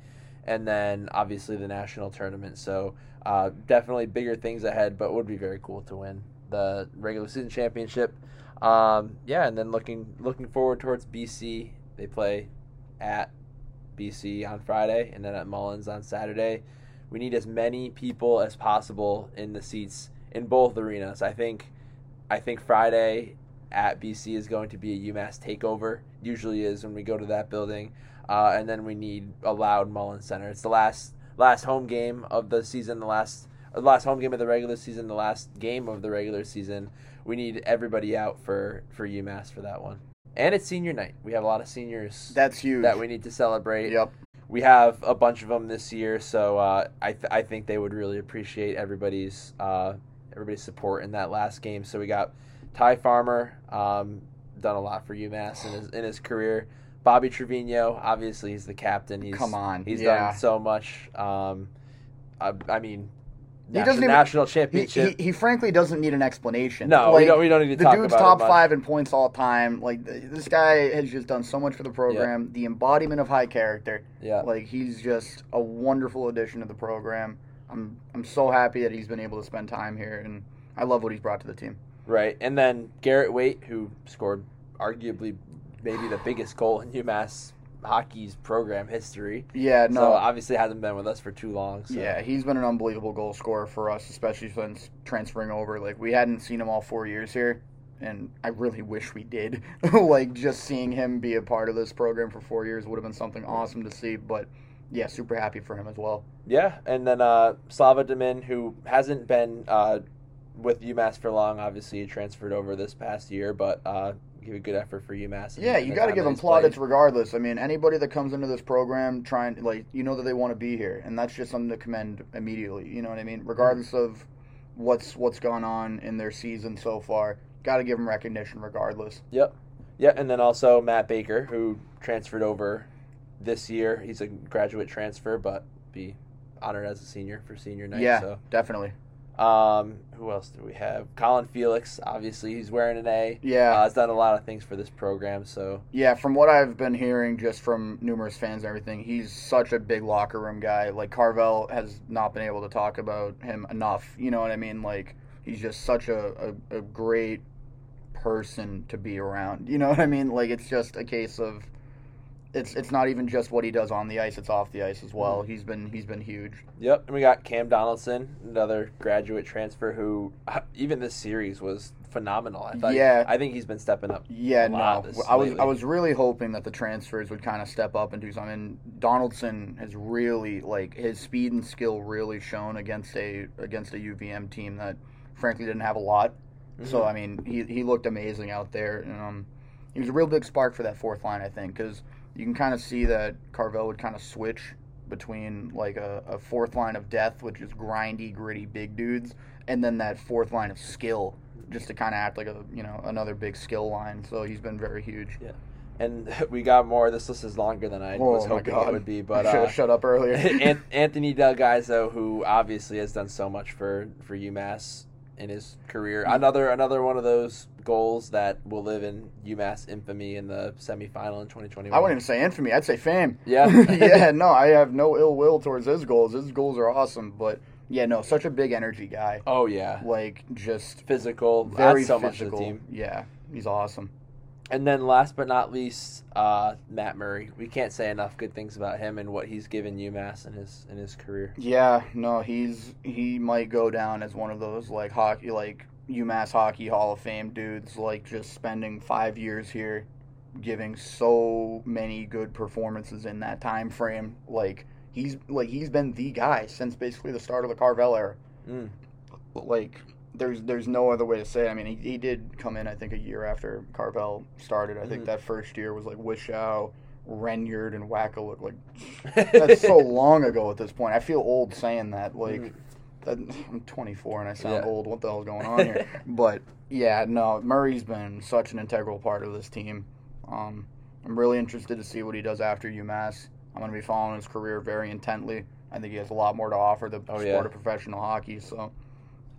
A: and then obviously the national tournament. So uh, definitely bigger things ahead, but would be very cool to win the regular season championship. Um, yeah, and then looking looking forward towards BC. They play at BC on Friday, and then at Mullins on Saturday. We need as many people as possible in the seats in both arenas. I think, I think Friday at BC is going to be a UMass takeover. Usually is when we go to that building, uh, and then we need a loud Mullins Center. It's the last last home game of the season. The last the last home game of the regular season. The last game of the regular season. We need everybody out for for UMass for that one. And it's senior night. We have a lot of seniors
B: That's huge.
A: that we need to celebrate.
B: Yep.
A: We have a bunch of them this year, so uh, I th- I think they would really appreciate everybody's uh, everybody's support in that last game. So we got Ty Farmer, um, done a lot for UMass in his in his career. Bobby Trivigno, obviously he's the captain. He's
B: Come on.
A: he's
B: yeah.
A: done so much. Um, I, I mean,
B: He
A: national,
B: doesn't even-
A: national championship.
B: he, he frankly doesn't need an explanation.
A: no,
B: Like,
A: we don't we don't need to
B: the
A: talk
B: dude's top
A: it
B: five in points all time. Like this guy has just done so much for the program. The embodiment of high character.
A: Yeah,
B: Like he's just a wonderful addition to the program. I'm I'm so happy that he's been able to spend time here, and I love what he's brought to the team.
A: Right, and then Garrett Wait, who scored arguably maybe the biggest goal in UMass hockey's program history.
B: Yeah, no.
A: So obviously hasn't been with us for too long. So.
B: Yeah, he's been an unbelievable goal scorer for us, especially since transferring over. Like we hadn't seen him all four years here, and I really wish we did. like just seeing him be a part of this program for four years would have been something awesome to see. But yeah, super happy for him as well.
A: Yeah, and then uh, Slava Demin, who hasn't been uh, with UMass for long, obviously he transferred over this past year, but uh, give a good effort for UMass.
B: Yeah, you got to give them plaudits regardless. I mean, anybody that comes into this program trying, like, you know that they want to be here, and that's just something to commend immediately. You know what I mean? Regardless mm-hmm. of what's what's gone on in their season so far, got to give them recognition regardless.
A: Yep. Yeah, and then also Matt Baker, who transferred over this year. He's a graduate transfer, but be honored as a senior for senior night.
B: Yeah,
A: so.
B: definitely.
A: Um, who else do we have? Colin Felix, obviously he's wearing an A.
B: Yeah,
A: uh, has done a lot of things for this program. So
B: yeah, from what I've been hearing, just from numerous fans and everything, he's such a big locker room guy. Like Carvel has not been able to talk about him enough. You know what I mean? Like he's just such a, a, a great person to be around. You know what I mean? Like it's just a case of it's it's not even just what he does on the ice; it's off the ice as well. Mm-hmm. He's been he's been huge.
A: Yep, and we got Cam Donaldson, another graduate transfer who even this series was phenomenal. I thought,
B: yeah,
A: I think he's been stepping up.
B: Yeah, no, I was I was really hoping that the transfers would kind of step up and do something. Donaldson has really like his speed and skill really shown against a against a UVM team that frankly didn't have a lot. Mm-hmm. So I mean, he he looked amazing out there, and um, he was a real big spark for that fourth line. I think because you can kind of see that Carvel would kind of switch between like a, a, fourth line of death, which is grindy, gritty, big dudes, and then that fourth line of skill, just to kind of act like a you know another big skill line. So he's been very huge.
A: Yeah. And we got more. This list is longer than I oh was hoping it would be, but
B: uh, shut up earlier.
A: Anthony Del Gaizo, who obviously has done so much for for UMass in his career, mm-hmm. another another one of those goals that will live in UMass infamy in the semifinal in 2021.
B: I wouldn't even say infamy. I'd say fame.
A: Yeah.
B: yeah, no, I have no ill will towards his goals. His goals are awesome, but yeah, no, such a big energy guy.
A: Oh yeah.
B: Like just
A: physical, very physical.
B: Yeah, he's awesome.
A: And then last but not least, uh, Matt Murray. We can't say enough good things about him and what he's given UMass in his in his career.
B: Yeah, no, he's he might go down as one of those like hockey like UMass Hockey Hall of Fame dudes, like just spending five years here, giving so many good performances in that time frame. Like he's like he's been the guy since basically the start of the Carvel era. Mm. Like there's there's no other way to say. It. I mean, he, he did come in I think a year after Carvel started. I mm-hmm. think that first year was like Wishow, Renyard, and Wacka look like that's so long ago at this point. I feel old saying that. Like. Mm-hmm I'm 24 and I sound yeah. old. What the hell's going on here? but yeah, no, Murray's been such an integral part of this team. Um, I'm really interested to see what he does after UMass. I'm going to be following his career very intently. I think he has a lot more to offer the oh, sport yeah. of professional hockey. So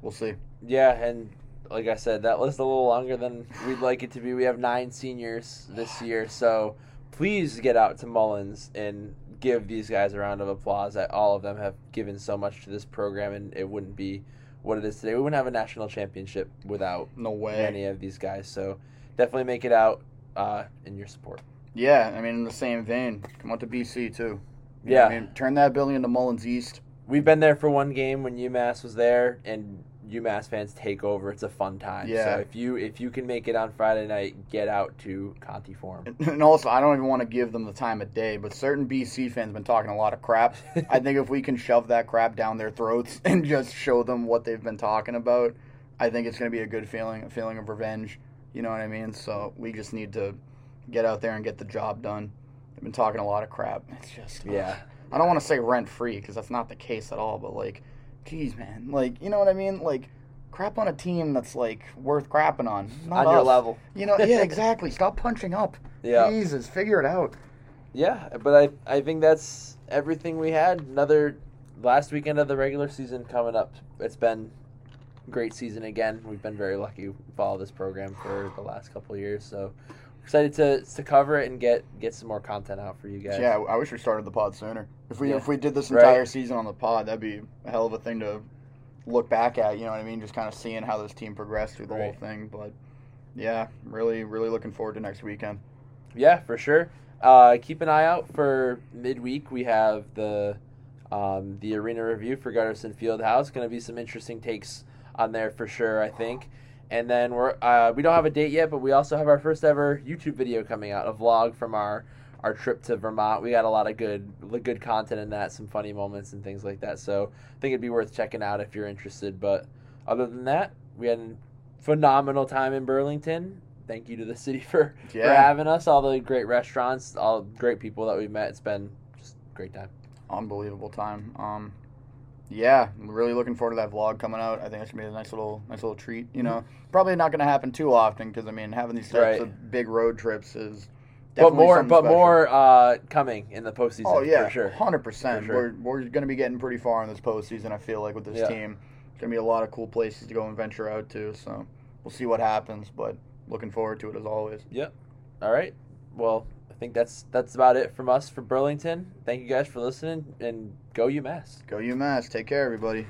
B: we'll see.
A: Yeah, and like I said, that list a little longer than we'd like it to be. We have nine seniors this year, so please get out to Mullins and give these guys a round of applause that all of them have given so much to this program, and it wouldn't be what it is today. We wouldn't have a national championship without
B: no way
A: any of these guys. So definitely make it out uh, in your support.
B: Yeah, I mean, in the same vein, come out to BC too.
A: You yeah,
B: I mean, turn that building into Mullins East.
A: We've been there for one game when UMass was there, and UMass fans take over. It's a fun time. Yeah. So if you if you can make it on Friday night, get out to Conte Forum.
B: And also, I don't even want to give them the time of day, but certain BC fans have been talking a lot of crap. I think if we can shove that crap down their throats and just show them what they've been talking about, I think it's going to be a good feeling, a feeling of revenge. You know what I mean? So we just need to get out there and get the job done. They've been talking a lot of crap. It's just
A: yeah.
B: I don't want to say rent free because that's not the case at all, but like geez, man, like you know what I mean? Like crap on a team that's like worth crapping on.
A: Not on us. your level.
B: You know, yeah, exactly. Stop punching up. Yeah. Jesus, figure it out.
A: Yeah, but I I think that's everything we had. Another last weekend of the regular season coming up. It's been great season again. We've been very lucky to follow this program for the last couple years. So excited to to cover it and get get some more content out for you guys.
B: Yeah, I wish we started the pod sooner. If we yeah. if we did this entire right. season on the pod, that'd be a hell of a thing to look back at. You know what I mean? Just kind of seeing how this team progressed through the right. whole thing. But yeah, really really looking forward to next weekend.
A: Yeah, for sure. uh, keep an eye out for midweek. We have the um, the arena review for Gutterson Fieldhouse. Going to be some interesting takes on there for sure. I think. And then we're uh, we don't have a date yet, but we also have our first ever YouTube video coming out, a vlog from our our trip to Vermont. We got a lot of good good content in that, some funny moments and things like that. So I think it'd be worth checking out if you're interested. But other than that, we had a phenomenal time in Burlington. Thank you to the city for, for having us, all the great restaurants, all the great people that we met. It's been just a great time.
B: Unbelievable time. Um, yeah, I'm really looking forward to that vlog coming out. I think it's gonna be a nice little, nice little treat. You know, probably not gonna happen too often because I mean, having these types
A: Right.
B: of big road trips is.
A: But more, but
B: special.
A: more uh, coming in the postseason.
B: Oh yeah,
A: for sure.
B: hundred percent.
A: Sure.
B: We're we're gonna be getting pretty far in this postseason. I feel like with this
A: Yeah.
B: team, it's gonna be a lot of cool places to go and venture out to. So we'll see what happens, but looking forward to it as always. Yep.
A: All right. Well, I think that's that's about it from us for Burlington. Thank you guys for listening, and go UMass.
B: Go UMass. Take care, everybody.